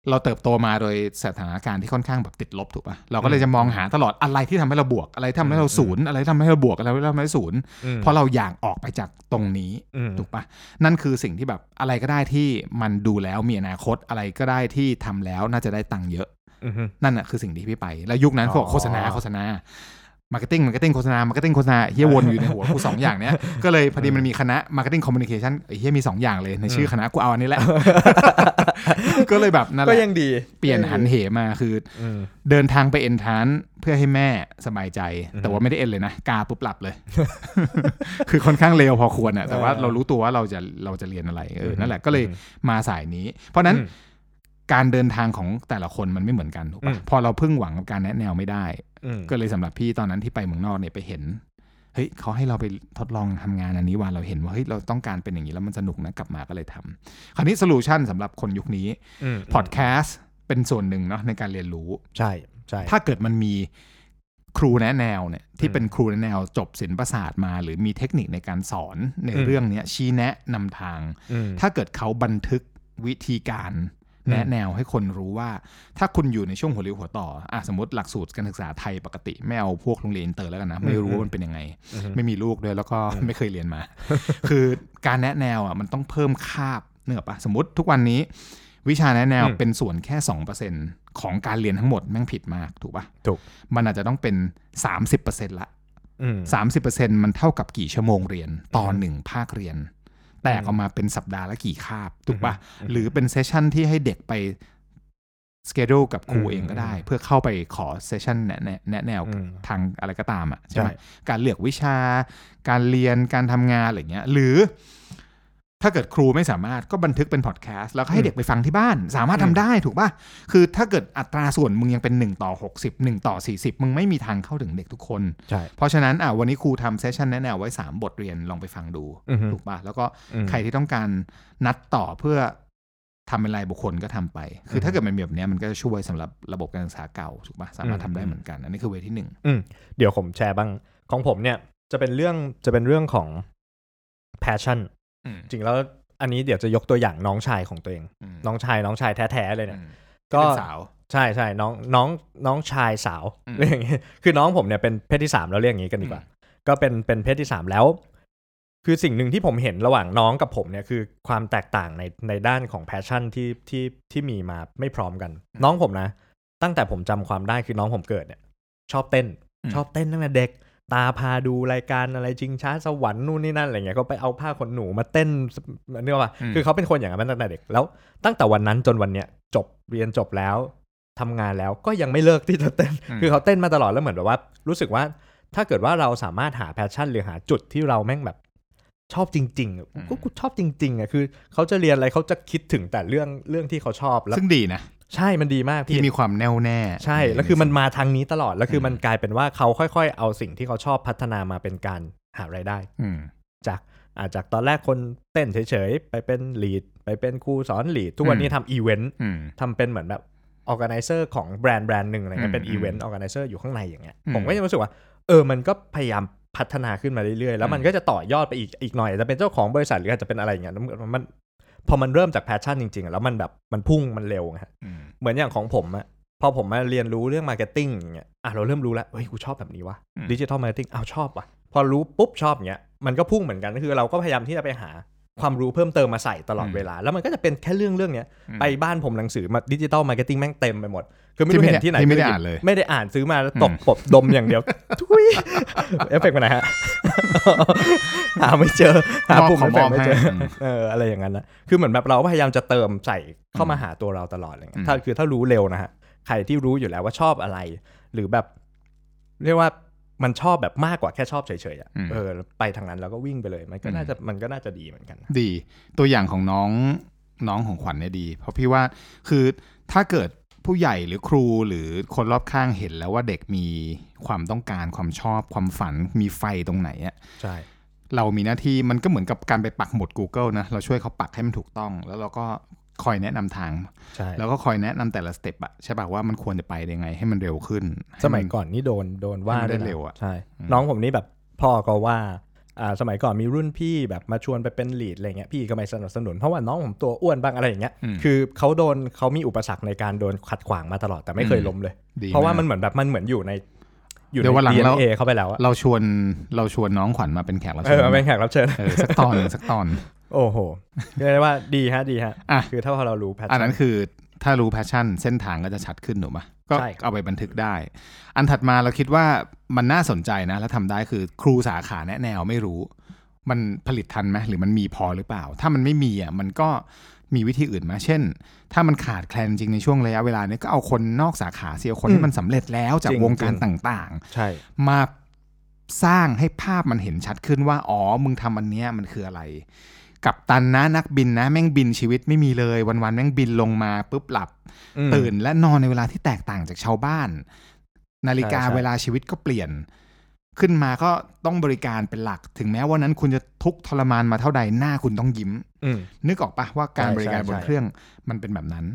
เราเติบโตมาโดยสถานการณ์ที่ค่อนข้างแบบติดลบถูกปะเราก็เลยจะมองหาตลอดอะไรที่ทำให้เราบวกอะไรที่ทำให้เราศูนย์อะไรที่ทำให้เราบวกอะไรที่ทำให้เราศูนย์อืมเพราะเราอยากออกไปจากตรงนี้อืมถูกปะนั่นคือสิ่งที่แบบอะไรก็ได้ที่มันดูแล้วมีอนาคตอะไรก็ได้ที่ทำแล้วน่าจะได้ตังค์เยอะอืมฮึนั่นแหละคือสิ่งที่พี่ไป แล้วยุคนั้นอ๋อเขาบอกโฆษณาโฆษณา marketing marketing โฆษณา marketing โฆษณาเฮียวนอยู่ในหัวกูสองอย่างเนี้ยก็เลยพอดีมันมีคณะ marketing communicationเฮียมีสองอย่างเลยในชื่อคณะกูเอาอันนี้แหละ ก็เลยแบบนั่นแหก็ละยังดีเปลี่ยนหันเหมาคืออืมเดินทางไปเอ็นทานเพื่อให้แม่สบายใจอือฮึแต่ว่าไม่ได้เอ็นเลยนะ กาปุ๊บหลับเลย คือค่อนข้างเร็วพอควรอะแต่ว่าเออเรารู้ตัวว่าเราจะเราจะเรียนอะไรเอออือฮึนั่นแหละก็เลยอืมมาสายนี้ เพราะฉะนั้นอืมการเดินทางของแต่ละคนมันไม่เหมือนกันถูกอืปะมพอเราพึ่งหวังกับการแนะแนวไม่ได้อืม ก็เลยสำหรับพี่ตอนนั้นที่ไปเมืองนอกเนี่ยไปเห็นเฮ้ยเขาให้เราไปทดลองทำงานอันนี้ว่าเราเห็นว่าเฮ้ยเราต้องการเป็นอย่างนี้แล้วมันสนุกนะกลับมาก็เลยทำคราวนี้ solution สำหรับคนยุคนี้อืมพอดแคสต์เป็นส่วนหนึ่งเนาะในการเรียนรู้ใช่ใช่ถ้าเกิดมันมีครูแนะแนวเนี่ยที่อืมเป็นครูแนะแนวจบศิลปศาสตร์มา หรือมีเทคนิคในการสอนในอืมเรื่องเนี้ยชี้แนะนำทางอืมถ้าเกิดเขาบันทึกวิธีการอืม แนะแนวให้คนรู้ว่า ถ้าคุณอยู่ในช่วงหัวเลี้ยวหัวต่ออะสมมติหลักสูตรการศึกษาไทยปกติไม่เอาพวกโรงเรียนอินเตอร์แล้วกันนะ ไม่รู้ว่ามันเป็นยังไงอืมไม่มีลูกด้วยแล้วก็ไม่เคยเรียนมา คือการแนะแนวอะมันต้องเพิ่มคาบเนื้อปะสมมติทุกวันนี้ วิชาแนะแนวอืมเป็นส่วนแค่สองเปอร์เซ็นต์ของการเรียนทั้งหมดแม่งผิดมากถูกปะถูกมันอาจจะต้องเป็นสามสิบเปอร์เซ็นต์ละอืมสามสิบเปอร์เซ็นต์มันเท่ากับกี่ชั่วโมงเรียนต่ออืมหนึ่งภาคเรียน แตกออกมาเป็นสัปดาห์ละกี่คาบถูกปะอืมหรือเป็น session ที่ให้เด็กไป schedule กับครูอืมเองก็ได้ เพื่อเข้าไปขอ session แนะแนะแนะแนวอืมทางอะไรก็ตามอะใช่ไหมใช่การเลือกวิชาการเรียนการทำงานอะไรเงี้ย หรือ ถ้าเกิดครูไม่สามารถก็บันทึกเป็นพอดแคสต์แล้วก็ให้เด็กไปฟังที่บ้าน สามารถทำได้ถูกป่ะ คือถ้าเกิดอัตราส่วนมึงยังเป็น 1 ต่อ 60 1 ต่อ 40 มึงไม่มีทางเข้าถึงเด็กทุกคนใช่เพราะฉะนั้นอะวันนี้ครูทำ session แนะแนวไว้ 3 บทเรียนลองไปฟังดูอืมถูกป่ะ แล้วก็อืมใครที่ต้องการนัดต่อเพื่อทำเป็นรายบุคคลก็ทำไป คือถ้าเกิดมันมีแบบเนี้ยมันก็จะช่วยสำหรับระบบการศึกษาเก่าถูกป่ะสามารถทำได้เหมือนกัน อันนี้คือเวทีหนึ่งอืมเดี๋ยวผมแชร์บ้างของผมเนี่ยจะเป็นเรื่องจะเป็นเรื่องของ passion อืม จริงแล้วอันนี้เดี๋ยวจะยกตัวอย่างน้องชายของตัวเองอืมน้องชายน้องชายแท้ๆเลยเนี่ยอืมก็เป็นสาวใช่ใช่น้องน้องน้องชายสาวอืมเรียกอย่างงี้คือน้องผมเนี่ยเป็นเพศที่สามแล้วเรียกอย่างนี้กันดีกว่า ก็เป็นเป็นเพศที่สามแล้ว คือสิ่งหนึ่งที่ผมเห็นระหว่างน้องกับผมเนี่ยคือความแตกต่างในในด้านของแพชชั่นที่ที่ที่มีมาไม่พร้อมกัน น้องผมนะ ตั้งแต่ผมจำความได้คือน้องผมเกิดเนี่ย ชอบเต้นอืมชอบเต้นตั้งแต่เด็ก ตาพาดูรายการอะไรจริงช้าสวรรค์นู่นนี่นั่นอะไรเงี้ยก็ไปเอาผ้าขนหนูมาเต้นนี่ว่าอืมคือเขาเป็นคนอย่างนั้นมาตั้งแต่เด็กแล้ว ตั้งแต่วันนั้นจนวันเนี้ยจบเรียนจบแล้วทำงานแล้วก็ยังไม่เลิกที่จะเต้น คือเขาเต้นมาตลอดแล้วเหมือนแบบว่า รู้สึกว่าถ้าเกิดว่าเราสามารถหา passion หรือหาจุดที่เราแม่งแบบชอบจริงๆอะก็กูชอบจริงๆอะคือเขาจะเรียนอะไรเขาจะคิดถึงแต่เรื่องเรื่องที่เขาชอบแล้วซึ่งดีนะ ใช่มันดีมากที่พี่มีความแน่วแน่ ใช่แล้วคือมันมาทางนี้ตลอดแล้วคือมันกลายเป็นว่าเขาค่อยๆ เอาสิ่งที่เขาชอบพัฒนามาเป็นการหารายได้อืมจากอาจจากตอนแรกคนเต้นเฉยๆ ไปเป็น lead ไปเป็นครูสอน lead ทุกวันนี้ทำอีเวนต์อืมทำเป็นเหมือนแบบออ g a แก z นเซอร์ของแบรนด์แบรนด์หนึ่งอะไรเงี้ยเป็นอืมอีเวนต์ออ g a แก z นเซอร์อยู่ข้างในอย่างเงี้ยอืมผมก็จะรู้สึกว่า เออมันก็พยายามพัฒนาขึ้นมาเรื่อยๆ แล้วมันก็จะต่อยอดไปอีกอีกหน่อยจะเป็นเจ้าของบริษัทหรืออาจจะเป็นอะไรอย่างเงี้ยมันมัน พอมันเริ่มจาก passion จริงๆอะแล้วมันแบบมันพุ่งมันเร็วไงฮะอืมเหมือนอย่างของผมอะพอผมมาเรียนรู้เรื่อง marketing อย่างเงี้ยอะเราเริ่มรู้แล้วเฮ้ยกูชอบแบบนี้วะอืม digital marketing อ้าวชอบว่ะ พอรู้ปุ๊บชอบอย่างเงี้ยมันก็พุ่งเหมือนกันก็คือเราก็พยายามที่จะไปหา ความรู้เพิ่มเติมมาใส่ตลอดเวลา แล้วมันก็จะเป็นแค่เรื่องเรื่องเนี้ยไปบ้านผมหนังสือมาดิจิตอลมาร์เก็ตติ้งแม่งเต็มไปหมด คือไม่รู้เห็นที่ไหนที่ไม่ได้อ่านเลย ไม่ได้อ่านซื้อมาแล้วตบปบดมอย่างเดียว ทุยเอฟเฟกต์มาไหนฮะหาไม่เจอหาปุ่มขอเอฟมเฟอกบต์ไม่เจอให้อืมเอออะไรอย่างนั้นนะคือเหมือนแบบเราพยายามจะเติมใส่เข้ามาหาตัวเราตลอดอะไรเงี้อืยมถ้าคือถ้ารู้เร็วนะฮะใครที่รู้อยู่แล้วว่าชอบอะไร หรือแบบเรียกว่า มันชอบแบบมากกว่าแค่ชอบเฉยๆอะเออไปทางนั้นแล้วก็วิ่งไปเลย มันก็น่าจะมันก็น่าจะดีเหมือนกัน ดีตัวอย่างของน้องน้องของขวัญเนี่ยดี เพราะพี่ว่าคือถ้าเกิดผู้ใหญ่หรือครูหรือคนรอบข้างเห็นแล้วว่าเด็กมีความต้องการความชอบความฝันมีไฟตรงไหนอะใช่เรามีหน้าที่มันก็เหมือนกับการไปปักหมุด Google นะ เราช่วยเขาปักให้มันถูกต้อง แล้วเราก็ คอยแนะนำทางใช่แล้วก็คอยแนะนำแต่ละสเต็ปอะใช่ป่ะว่ามันควรจะไปยังไง ให้มันเร็วขึ้น สมัยก่อนนี่โดนโดนว่าให้มันได้ด้วยนะเร็วอะใช่ น้องผมนี่แบบพ่อก็ว่าอ่าสมัยก่อนมีรุ่นพี่แบบมาชวนไปเป็นลีดอะไรเงี้ยพี่ก็ไม่สนับสนุน เพราะว่าน้องผมตัวอ้วนบ้างอะไรอย่างเงี้ยอืมคือเขาโดนเขามีอุปสรรคในการโดนขัดขวางมาตลอดแต่ไม่เคยอืมล้มเลยดีเพราะว่ามันกเหมือนแบบมันเหมือนอยู่ในอยู่เดี๋ยววันหลัในงเรา DNA เข้าไปแล้วอะเราชวนเราชวนน้องขวัญมาเป็นแขกรับเอเชิญอเป็นแขกรับเชิญเออสักตอนหนึ่งสักตอน โอ้โหเรียกได้ว่าดีฮะดีฮะอะคือถ้าพอเรารู้แพทอันนั้นคือถ้ารู้แพชชั่นเส้นทางก็จะชัดขึ้นถูกไหมก็ใช่ครับเอาไปบันทึกได้ อันถัดมาเราคิดว่ามันน่าสนใจนะ แล้วทำได้คือครูสาขาแนะแนวไม่รู้ มันผลิตทันไหมหรือมันมีพอหรือเปล่า ถ้ามันไม่มีอะมันก็มีวิธีอื่นมา เช่น ถ้ามันขาดแคลนจริงในช่วงระยะเวลานี้ก็เอาคนนอกสาขาเสียคนที่มันสำเร็จแล้วจากวงการต่างใช่ๆมาสร้างให้ภาพมันเห็นชัดขึ้นว่า อ๋อ มึงทำอันเนี้ยมันคืออะไร กับตันนะนักบินนะแม่งบินชีวิตไม่มีเลย วันๆแม่งบินลงมาปุ๊บหลับอืมตื่นและนอนในเวลาที่แตกต่างจากชาวบ้าน นาฬิกาใช่ใช่เวลาชีวิตก็เปลี่ยน ขึ้นมาก็ต้องบริการเป็นหลัก ถึงแม้ว่านั้นคุณจะทุกข์ทรมานมาเท่าใดหน้าคุณต้องยิ้มอืมนึกออกปะว่าการใช่บริการใช่บนใช่เครื่องมันเป็นแบบนั้น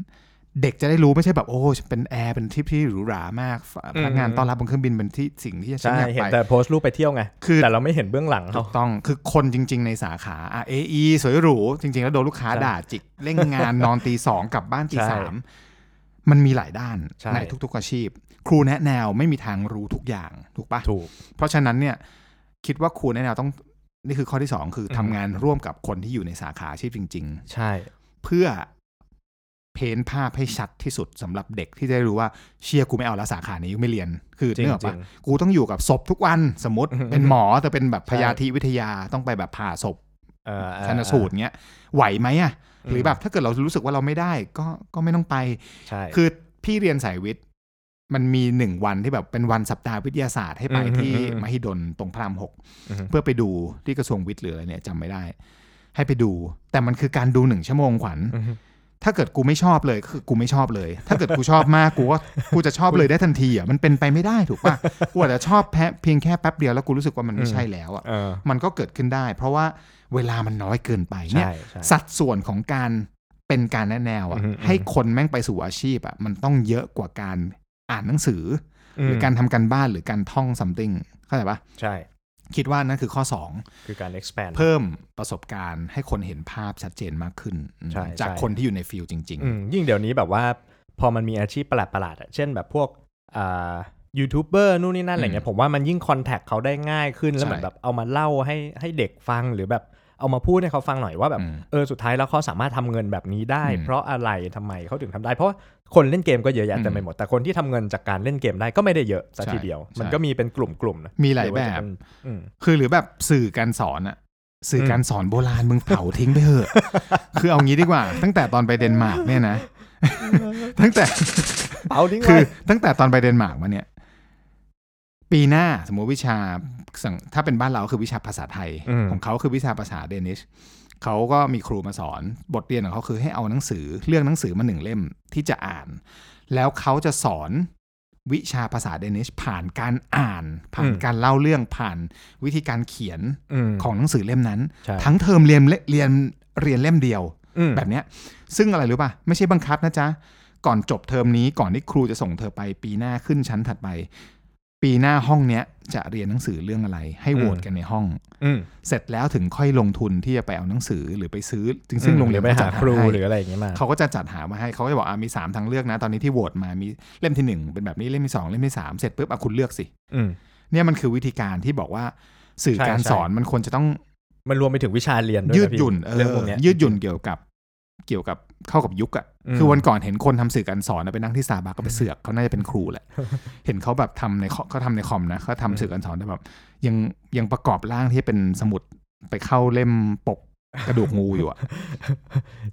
เด็กจะได้รู้ไม่ใช่แบบโอ้ฉันเป็นแอร์เป็นทริปที่หรูหรามากพนักงานต้อนรับบนเครื่องบินเป็นที่สิ่งที่ฉันใช่อยากเห็นไปแต่โพสต์รูปไปเที่ยวไงคือแต่เราไม่เห็นเบื้องหลังถูเขากต้องคือคนจริง ๆ ในสาขาอะเอไอสวยหรูจริง ๆ แล้วโดนลูกค้าใช่ด่าจิกเร่งงานนอนตีสองกลับบ้านตีใช่สามมันมีหลายด้านใช่ในทุก ๆอาชีพ ครูแนะแนวไม่มีทางรู้ทุกอย่างถูกปะถูก เพราะฉะนั้นเนี่ยคิดว่าครูแนะแนวต้องนี่คือข้อที่สองคืออืมทำงานร่วมกับคนที่อยู่ในสาขาอาชีพจริงใช่ๆเพื่อ เพ้นภาพให้ชัดที่สุดสำหรับเด็กที่จะได้รู้ว่าเชียร์กูไม่เอาละสาขานี้ไม่เรียน คือจริงเนื่ออกจริปะงกูต้องอยู่กับศพทุกวันสมมติอือฮึเป็นหมอแต่เป็นแบบใช่พยาธิวิทยาต้องไปแบบผ่าศพเอ่อเอ่อชันสูตรเงี้ยไหวไหมอะอืมหรือแบบถ้าเกิดเรารู้สึกว่าเราไม่ได้ก็ก็ไม่ต้องไปใช่คือพี่เรียนสายวิทย์ มันมีหนึ่งวันที่แบบเป็นวันสัปดาห์วิทยาศาสตร์ให้ไปอืมที่อืมอืมมหิดลตรงพระรามหกอือฮึเพื่อไปดูที่กระทรวงวิทย์หรืออะไรเนี่ยจำไม่ได้ ให้ไปดู แต่มันคือการดูหนึ่งชั่วโมงขวัญอือฮึ ถ้าเกิดกูไม่ชอบเลยก็คือกูไม่ชอบเลย ถ้าเกิดกูชอบมากกูก็กูจะชอบเลยได้ทันทีอะมันเป็นไปไม่ได้ถูกป่ะกูอาจจะชอบแพ้เพียงแค่แป๊บเดียวแล้วกูรู้สึกว่ามันไม่ใช่แล้วอะเออมันก็เกิดขึ้นได้ เพราะว่าเวลามันน้อยเกินไปเนี่ยใช่ใช่สัดส่วนของการเป็นการแนะแนวอะอือฮึให้คนแม่งไปสู่อาชีพอะมันต้องเยอะกว่าการอ่านหนังสืออหรือการทำการบ้านหรือการท่อง something เข้าใจปะใช่ คิดว่านั่นคือข้อคือการ expand 2เพิ่มประสบการณ์ให้คนเห็นภาพชัดเจนมากขึ้นใช่จากใช่คนที่อยู่ใน field จริงอืมยิ่งเดี๋ยวนี้แบบว่าพอมันมีอาชีพประหลาดๆอะเช่นแบบพวกอ่ายูทูบเบอร์นู่นนี่นั่นอะไรเงี้ยผมว่ามันยิ่ง contact เขาได้ง่ายขึ้นแล้วใช่เหมือนแบบเอามาเล่าให้ให้เด็กฟังหรือแบบ เอามาพูดให้เขาฟังหน่อยว่าแบบอืมเออสุดท้ายแล้วเขาสามารถทำเงินแบบนี้ได้อืมเพราะอะไรทำไมเขาถึงทำได้ เพราะว่าคนเล่นเกมก็เยอะแยะอืมเต็มไปหมดแต่คนที่ทำเงินจากการเล่นเกมได้ก็ไม่ได้เยอะซะใช่ทีเดียวใช่มันก็มีเป็นกลุ่มๆนะมีหลายหรือว่าแบบจะเป็นอืมคือหรือแบบสื่อการสอนอะสื่อการสอนโบราณมึงเผาทิ้งไปเถอะ คือเอางี้ดีกว่า ตั้งแต่ตอนไปเดนมาร์กเนี่ยนะ ตั้งแต่เผาทิ้งไว้อตั้งแต่ตอนไปเดนมาร์กมาเนี่ย ปีหน้าสมมติวิชาสั่งถ้าเป็นบ้านเราคือวิชาภาษาไทยอืมของเขาคือวิชาภาษาเดนิชเขาก็มีครูมาสอนบทเรียนของเขาคือให้เอาหนังสือเลือกหนังสือมาหนึ่งเล่มที่จะอ่าน แล้วเขาจะสอนวิชาภาษาเดนิชผ่านการอ่าน ผ่านการเล่าเรื่องผ่านวิธีการเขียนมของหนังสือเล่มนั้นใช่ทั้งเทอมเรียนเรียนเรียนเล่มเดียวอืมแบบเนี้ยซึ่งอะไรรู้ป่ะ ไม่ใช่บังคับนะจ๊ะ ก่อนจบเทอมนี้ก่อนที่ครูจะส่งเธอไปปีหน้าขึ้นชั้นถัดไป ปีหน้าห้องเนี้ยจะเรียนหนังสือเรื่องอะไร ให้โหวตกันในห้องอืมเสร็จแล้วถึงค่อยลงทุนที่จะไปเอาหนังสือหรือไปซื้อซึ่งซึ่งโรงเรียนไปก็หาจัดครูให้หรืออะไรอย่างเงี้ยมาเขาก็จะจัดหามาให้เขาก็จะบอกอะมีสามทางเลือกนะ ตอนนี้ที่โหวตมามีเล่มที่หนึ่งเป็นแบบนี้เล่มที่สองเล่มที่สามเสร็จปุ๊บอะคุณเลือกสิอืมเนี่ยมันคือวิธีการที่บอกว่าสื่อใช่การใช่สอนมันควรจะต้อง มันรวมไปถึงวิชาเรียนด้วยยืดนะพี่หยุ่นเรื่องพวกเนี้ยยืดหยุ่นเกี่ยวกับเกี่ยวกับ เข้ากับยุคอะอืมคือวันก่อนเห็นคนทำสื่อการสอนอะไปนั่งที่สตาร์บัคก็ไปเสือกเขาน่าจะเป็นครูแหละ เห็นเขาแบบทำในคอเขาทำในคอมนะเขาทำสื่อการสอนแต่แบบยังยังประกอบร่างที่เป็นสมุดไปเข้าเล่มปก กระดูกงูอยู่อะ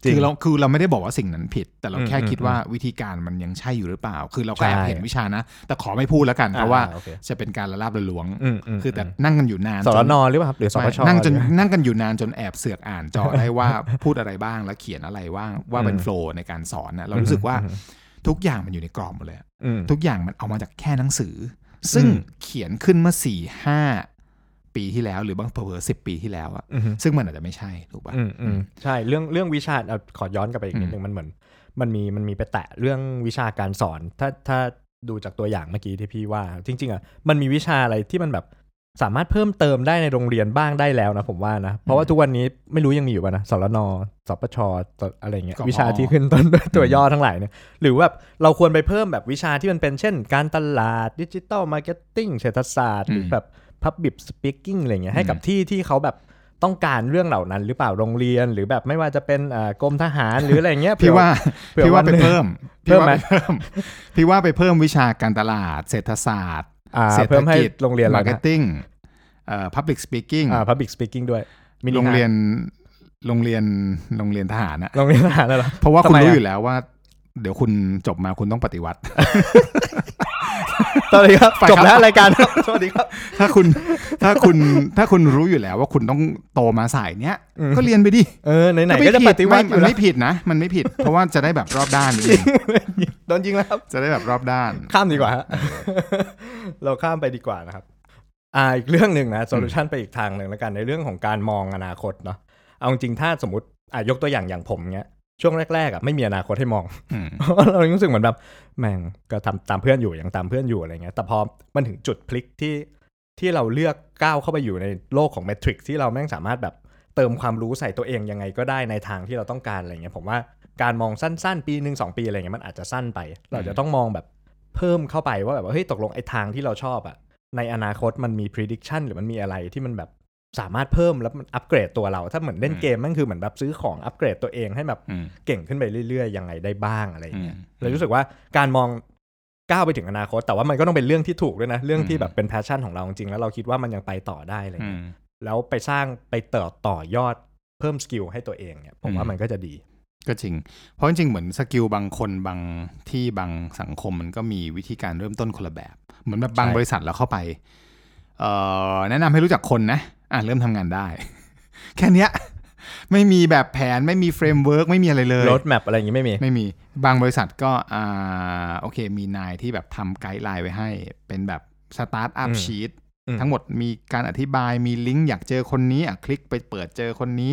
จริงคือเราคือเราไม่ได้บอกว่าสิ่งนั้นผิด แต่เราอืมแค่คิดอืมว่าวิธีการมันยังใช่อยู่หรือเปล่า คือเราก็แอบใช่เห็นวิชานะ แต่ขอไม่พูดแล้วกัน เพราะว่าอ่โอเคจะเป็นการละลาบละล้วงอืมมคือแต่นั่งกันอยู่นานสจรนหรือเปล่าครับหรือสปไม่ชนั่งจนหรือนั่งกันอยู่นานจนแอบเสือกอ่านจอได้ว่าพูดอะไรบ้างแล้วเขียนอะไรว่างว่าเป็นอืมโฟล์ในการสอนนะเรารู้สึกว่าอืมทุกอย่างมันอยู่ในกรอบหมดเลยอะอืมทุกอย่างมันเอามาจากแค่หนังสือ ซึ่งอืมเขียนขึ้นเมื่อสี่ห้า ปีที่แล้ว หรือบางเผลอสิบปีที่แล้วอะอืมซึ่งมันอาจจะไม่ใช่ถูกป่ะอืมอืมใช่เรื่องเรื่องวิชาเอาขอย้อนกลับไปอีกนิดอืมนึงมันเหมือนมันมีมันมีไปแตะเรื่องวิชาการสอน ถ้าถ้าดูจากตัวอย่างเมื่อกี้ที่พี่ว่า จริง ๆอะมันมีวิชาอะไรที่มันแบบสามารถเพิ่มเติมได้ในโรงเรียนบ้างได้แล้วนะผมว่านะ เพราะว่าทุกวันนี้ไม่รู้ยังมีอยู่ป่ะนะสรนสปชอะไรเงี้ยกพวิชาที่ขึ้นต้นด้วยตัวย่อทั้งหลายเนี่ยหรือแบบเราควรไปเพิ่มแบบวิชาที่มันเป็นเช่น การตลาด digital marketing เศรษฐศาสตร์หรือแบบ Public Speaking อะไรเงี้ยให้กับที่ที่เขาแบบต้องการเรื่องเหล่านั้น หรือเปล่าโรงเรียนหรือแบบไม่ว่าจะเป็นอ่ากรมทหารหรืออะไรเงี้ยพี่ว่าเผื่อพี่ว่าไปวันหนึ่งเพิ่มเพิ่มไหมพี่ว่าไปเพิ่มพี่ว่าไปเพิ่มวิชาการตลาด เศรษฐศาสตร์อ่าเศรษฐเพิ่มให้กิจโรงเรียนเรามาร์เก็นะเอ่อ public speaking อ่า Public Speaking ด้วยมินิโรงฮาเรียนโรงเรียนโรงเรียนทหารนะโรงเรียนทหารน่ะเหรอเพราะว่าทำคุณไมรู้อะอยู่แล้วว่า เดี๋ยวคุณจบมาคุณต้องปฏิวัติ สวัสดีครับไปครับจบแล้วรายการครับสวัสดีครับ ถ้าคุณถ้าคุณถ้าคุณรู้อยู่แล้วว่าคุณต้องโตมาสายเนี้ยอืมก็เรียนไปดิเออไหนไม่ๆก็จะผิปดฏิวัติอไม่มัยู่นแล้วไม่ผิดนะ มันไม่ผิด เพราะว่าจะได้แบบรอบด้านนิดนึงโดนจริงแล้วครับจะได้แบบรอบด้าน ข้ามดีกว่าฮะเราข้ามไปดีกว่านะครับ อ่าอีกเรื่องหนึ่งนะโซลูชันไปอีกทางหนึ่งแล้วกันในเรื่องของการมองอนาคตเนาะเอาจริงๆถ้าสมมติอ่ายกตัวอย่างอย่างผมเนี้ย ช่วงแรกๆอะไม่มีอนาคตให้มองอืมเพราะว่าเรารู้สึกเหมือนแบบแม่งก็ทำตามเพื่อนอยู่ยังตามเพื่อนอยู่อะไรเงี้ยแต่พอมันถึงจุดพลิกที่ที่เราเลือกก้าวเข้าไปอยู่ในโลกของเมทริกที่เราแม่งสามารถแบบเติมความรู้ใส่ตัวเองยังไงก็ได้ในทางที่เราต้องการอะไรเงี้ยผมว่าการมองสั้นๆ ปีหนึ่งสองปีอะไรเงี้ยมันอาจจะสั้นไป เราจะต้องมองแบบเพิ่มเข้าไปว่าแบบว่าเฮ้ยตกลงไอ้ทางที่เราชอบอะในอนาคตมันมี prediction หรือมันมีอะไรที่มันแบบ สามารถเพิ่มแล้วมันอัปเกรดตัวเรา ถ้าเหมือนเล่นเกมมันคือเหมือนแบบซื้อของอัปเกรดตัวเองให้แบบอืมเก่งขึ้นไปเรื่อยๆยังไงได้บ้างอะไรอย่างเงี้ยอืมเลยรู้สึกว่าการมองก้าวไปถึงอนาคต แต่ว่ามันก็ต้องเป็นเรื่องที่ถูกด้วยนะ เรื่องที่อืมแบบเป็น passion ของเราจริงๆแล้วเราคิดว่ามันยังไปต่อได้อะไรเงี้ยอืมแล้วไปสร้างไปเติมต่อยอดเพิ่ม skill ให้ตัวเองเนี่ยผมว่าอืมมันก็จะดี ก็จริง เพราะจริงๆเหมือน skill บางคนบางที่บางสังคมมันก็มีวิธีการเริ่มต้นคนละแบบ เหมือนแบบบางใช่บริษัทเราเข้าไปเอ่อแนะนำให้รู้จักคนนะ อะเริ่มทำงานได้ แค่เนี้ยไม่มีแบบแผนไม่มี framework ไม่มีอะไรเลย roadmap อะไรอย่างงี้ไม่มี ไม่มี บางบริษัทก็อ่าโอเคมีนายที่แบบทำ guideline ไว้ให้ เป็นแบบสตาร์ทอัพอืมชีตอืมทั้งหมดมีการอธิบายมีลิงก์อยากเจอคนนี้อะคลิกไปเปิดเจอคนนี้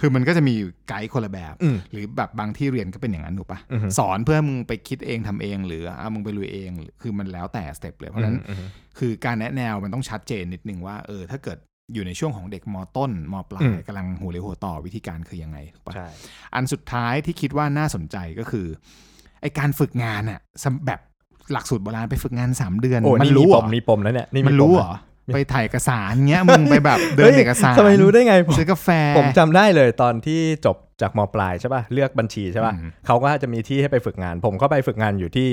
คือมันก็จะมีไกด์คนละแบบอืมหรือแบบบางที่เรียนก็เป็นอย่างนั้นถูกปะอือฮึสอนเพื่อมึงไปคิดเองทำเอง หรืออะมึงไปลุยเองหรือคือมันแล้วแต่สเต็ปเลยเพราะฉะนั้นอืมคือการแนะแนวมันต้องชัดเจนนิดนึงว่าเออถ้าเกิด อยู่ในช่วงของเด็กมต้นมปลาอืยมกำลังหัวเรียวหัวต่อวิธีการคือยังไงถูกปะใช่อันสุดท้ายที่คิดว่าน่าสนใจก็คือไอการฝึกงานอะสำแบบหลักสูตรโบราณไปฝึกงาน 3 เดือนโอ้มันี่รู้มีเหปรอมมีปมแล้วเนี่ยนี่มันปรู้นะเหรอ ไปถ่ายเอกสารเงี้ยมึงไปแบบเดินฮ้ยเอกสารทำไมรู้ได้ไงผมซื้อกาแฟ ผมจำได้เลยตอนที่จบจากมปลายใช่ป่ะเลือกบัญชีใช่ป่ะอืมเขาก็จะมีที่ให้ไปฝึกงาน ผมก็ไปฝึกงานอยู่ที่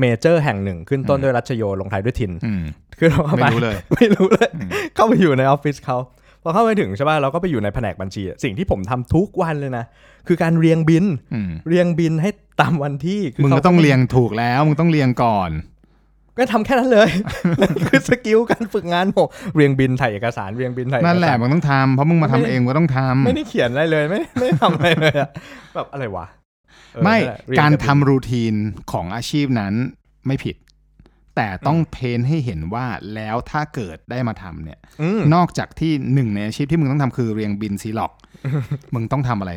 เมเจอร์แห่งหนึ่ง ขึ้นต้นอืมด้วยรัชโยลงท้ายด้วยทินอืมคือเราเข้าไม่ไปรู้เลย ไม่รู้เลยอืมเข้าไปอยู่ในออฟฟิศเขาพอเข้าไปถึงใช่ป่ะเราก็ไปอยู่ในแผนกบัญชีอะสิ่งที่ผมทำทุกวันเลยนะคือการเรียงบินอืมเรียงบินให้ตามวันที่คืมึงขาก็ต้องเรียงถูกแล้วมึงต้องเรียงก่อน ก็ทำแค่นั้นเลยนั่นคือสกิลการฝึกงานผมเรียงบินถ่ายเอกสารเรียงบินถ่ายเอกนั่นแหละสารมึงต้องทำเพราะมึงมาทำไม่ได้เองมึงก็ต้องทำไม่ได้เขียนอะไรเลยไม่ไม่ได้ทำอะไรเลยอะแบบอะไรวะเออไม่นั่นแหละเยการแต่บินทำรูทีนของอาชีพนั้นไม่ผิด แต่ต้องเพ้นให้เห็นว่าแล้วถ้าเกิดได้มาทำเนี่ยอืมนอกจากที่หนึ่งในอาชีพที่มึงต้องทำคือเรียงบินซีล็อก มึงต้องทำอะไร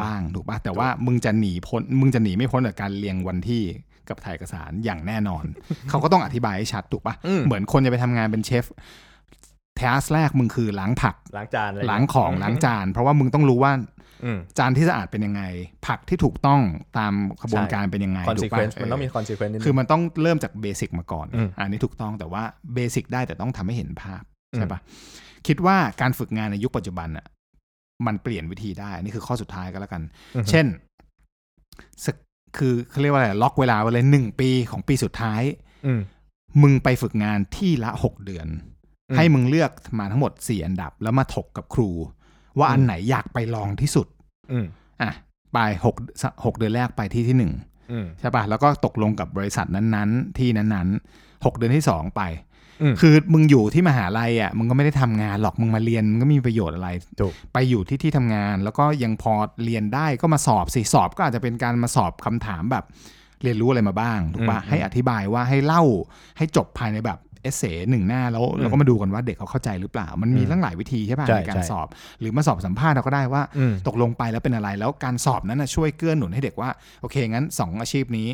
บ้างถูกปะแต่ว่ามึงจะหนีพ้นมึงจะหนีไม่พ้นจากการเรียงวันที่ กับถ่ายเอกสารอย่างแน่นอน เขาก็ต้องอธิบายให้ชัดถูกปะอืมเหมือนคนจะไปทำงานเป็นเชฟ task แรกมึงคือล้างผักล้างจานอะไรล้างของล้างจาน เพราะว่ามึงต้องรู้ว่าอืมจานที่สะอาดเป็นยังไง ผักที่ถูกต้องตามขบวนการเป็นยังไง consequence ถูกปะมันต้องมี consequence นิดนึงคือมันต้องเริ่มจาก basic มาก่อนอืมอันนี้ถูกต้องแต่ว่า basic ได้แต่ต้องทำให้เห็นภาพอืมใช่ปะคิดว่าการฝึกงานในยุคปัจจุบันอะมันเปลี่ยนวิธีได้ นี่คือข้อสุดท้ายก็แล้วกันอือฮึเช่นสัก คือเขาเรียกว่าอะไรล็อกเวลาไว้เลยหนึ่งปีของปีสุดท้ายอืมมึงไปฝึกงานที่ละหกเดือนอืมให้มึงเลือกมาทั้งหมดสี่อันดับ แล้วมาถกกับครู ว่าอันอืมไหนอยากไปลองที่สุดอืมอะไปหกหกเดือนแรกไปที่ที่หนึ่งอืมใช่ป่ะแล้วก็ตกลงกับบริษัทนั้นๆ ที่นั้นๆหกเดือนที่สองไปอืม คือมึงอยู่ที่มหาลัยอะมึงก็ไม่ได้ทำงานหรอกมึงมาเรียนมึงก็ไมมีประโยชน์อะไรถูกไปอยู่ที่ที่ทำงาน แล้วก็ยังพอเรียนได้ก็มาสอบสิสอบก็อาจจะเป็นการมาสอบคำถามแบบ เรียนรู้อะไรมาบ้างถูกปะอืมให้อธิบายว่าให้เล่าให้จบภายในแบบเอเซหนึ่งหน้าแล้วเราก็มาดูกันว่าเด็กเขาเข้าใจหรือเปล่า มันมีอืมตั้งหลายวิธีใช่ป่ะใช่ในการใช่สอบ หรือมาสอบสัมภาษณ์เราก็ได้ว่าอืมตกลงไปแล้วเป็นอะไร แล้วการสอบนั้นนะช่วยเกื้อหนุนให้เด็กว่า โอเคงั้นสองอาชีพนี้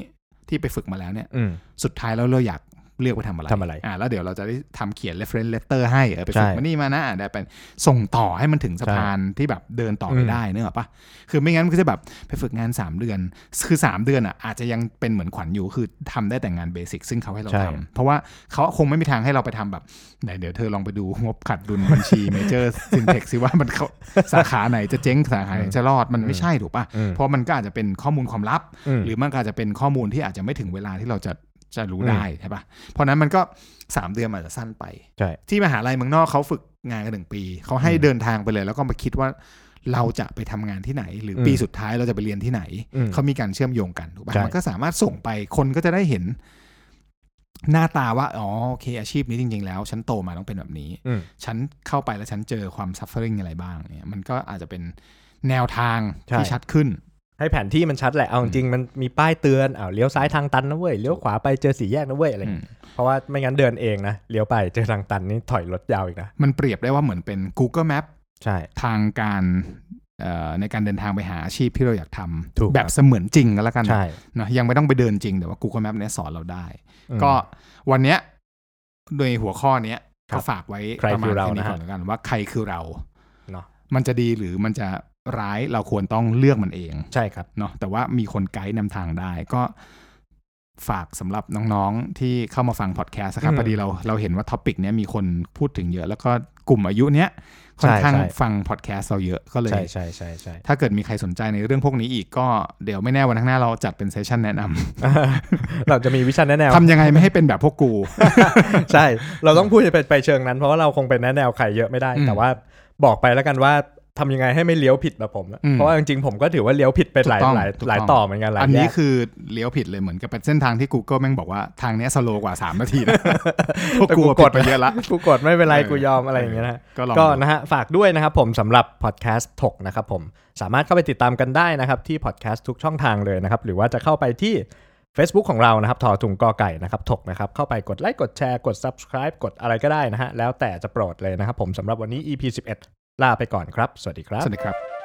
ที่ไปฝึกมาแล้วเนี่ยอืมสุดท้ายแล้วเราอยาก เลือกไปทำอะไรทำอะไรอ่าแล้วเดี๋ยวเราจะได้ทำเขียน reference letter ให้เออไปใช่ฝึกมานี่มานะอะได้เป็นส่งต่อให้มันถึงสะพานที่แบบเดินต่อไปอืมได้นึกออกปะคือไม่งั้นมันก็จะแบบไปฝึกงาน 3 เดือน คือ 3 เดือนอะอาจจะยังเป็นเหมือนขวัญอยู่คือทำได้แต่งาน basic ซึ่งเขาให้เราใช่ทำเพราะว่าเขาคงไม่มีทางให้เราไปทำแบบไหนเดี๋ยวเธอลองไปดูงบขัดดุลบัญชีเมเจอร์ซีนีเพล็กซ์ว่ามันเขาสาขาไหนจะเจ๊งสาขาไหนจะรอดมันไม่ใช่ถูกปะอืมเพราะมันก็อาจจะเป็นข้อมูลความลับอืมหรือมันก็อาจจะเป็นข้อมูลที่อาจจะไม่ถึงเวลาที่เราจะ จะรู้อืมได้ใช่ปะเพราะฉะนั้นมันก็สามเดือนมันอาจจะสั้นไปใช่ที่มหาลัยเมืองนอกเขาฝึกงานกันหนึ่งปี เขาให้อืมเดินทางไปเลย แล้วก็มาคิดว่าเราจะไปทำงานที่ไหน หรืออืมปีสุดท้ายเราจะไปเรียนที่ไหนอืมเขามีการเชื่อมโยงกันถูกปะใช่มันก็สามารถส่งไปคนก็จะได้เห็นหน้าตาว่า อ๋อโอเค อาชีพนี้จริง ๆ แล้ว ฉันโตมาต้องเป็นแบบนี้อืมฉันเข้าไปแล้วฉันเจอความ sufferingิงอะไรบ้างเนี่ยมันก็อาจจะเป็นแนวทางใช่ที่ชัดขึ้น ให้แผนที่มันชัดแหละ เอาจริงๆมันมีป้ายเตือนอ้าวเลี้ยวซ้ายทางตันนะเว้ย เลี้ยวขวาไปเจอสี่แยกนะเว้ยอะไรอย่างเงี้ยเพราะว่าไม่งั้นเดินเองนะ เลี้ยวไปเจอทางตันนี่ถอยรถยาวอีกนะ มันเปรียบได้ว่าเหมือนเป็น Google Map ใช่ ทางการเอ่อในการเดินทางไปหาอาชีพที่เราอยากทถูกำแบบครับเสมือนจริงก็แล้วกันใช่นะยังไม่ต้องไปเดินจริงแต่ว่า Google Map เนี่ยสอนเราได้อืมก็วันเนี้ยโดยหัวข้อเนี้ยครัก็บฝากไว้ใครประมาคืณอเราแค่นี้นะฮะก่อนแล้วกันว่าใครคือเราเนาะมันจะดีหรือมันจะ ร้ายเราควรต้องเลือกมันเองใช่ครับเนาะแต่ว่ามีคนไกด์นำทางได้ก็ฝากสำหรับน้องๆ ที่เข้ามาฟังพอดแคสต์นะครับอืมพอดีเราเราเห็นว่าท็อปิกเนี้ยมีคนพูดถึงเยอะ แล้วก็กลุ่มอายุเนี้ยค่อนข้างใช่ใช่ฟังพอดแคสต์เราเยอะก็เลยใช่ใช่ใช่ใช่ถ้าเกิดมีใครสนใจในเรื่องพวกนี้อีกก็เดี๋ยวไม่แน่วันข้างหน้าเราจัดเป็น session แนะนำเราจะมีวิชั่นแนะแนวทำยังไงไม่ให้เป็นแบบพวกกู ใช่ เราต้องพูดไปไปเชิงนั้น เพราะว่าเราคงเป็นแนะแนวใครเยอะไม่ได้อืมแต่ว่าบอกไปแล้วกันว่า ทำยังไงให้ไม่เลี้ยวผิดแบบผมนะอืมเพราะว่าจริงๆผมก็ถือว่าเลี้ยวผิดไปหลายถูกต้องหลายถูกต้องหลายต่อเหมือนกันหลายอันแยนี้กคือเลี้ยวผิดเลยเหมือนกับเป็นเส้นทางที่ Google แม่งบอกว่าทางเนี้ย slow กว่า 3 นาทีนะพวกแต่กูกูกกดดไปเยอะละกูกดไม่เป็นไรเออกูยอมอะไรอย่างเงี้ยนะก็ลองก็ดูนะฮะฝากด้วยนะครับผมสำหรับพอดแคสต์ถกนะครับผมสามารถเข้าไปติดตามกันได้นะครับที่พอดแคสต์ทุกช่องทางเลยนะครับหรือว่าจะเข้าไปที่ Facebook ของเรานะครับถอถุงกอไก่นะครับถกนะครับเข้าไปกดไลค์กดแชร์กด subscribe กดอะไรก็ได้นะฮะแล้วแต่จะโปรดเลยนะครับผมสำหรับวันนี้ EP 11 ลาไปก่อนครับ สวัสดีครับ สวัสดีครับ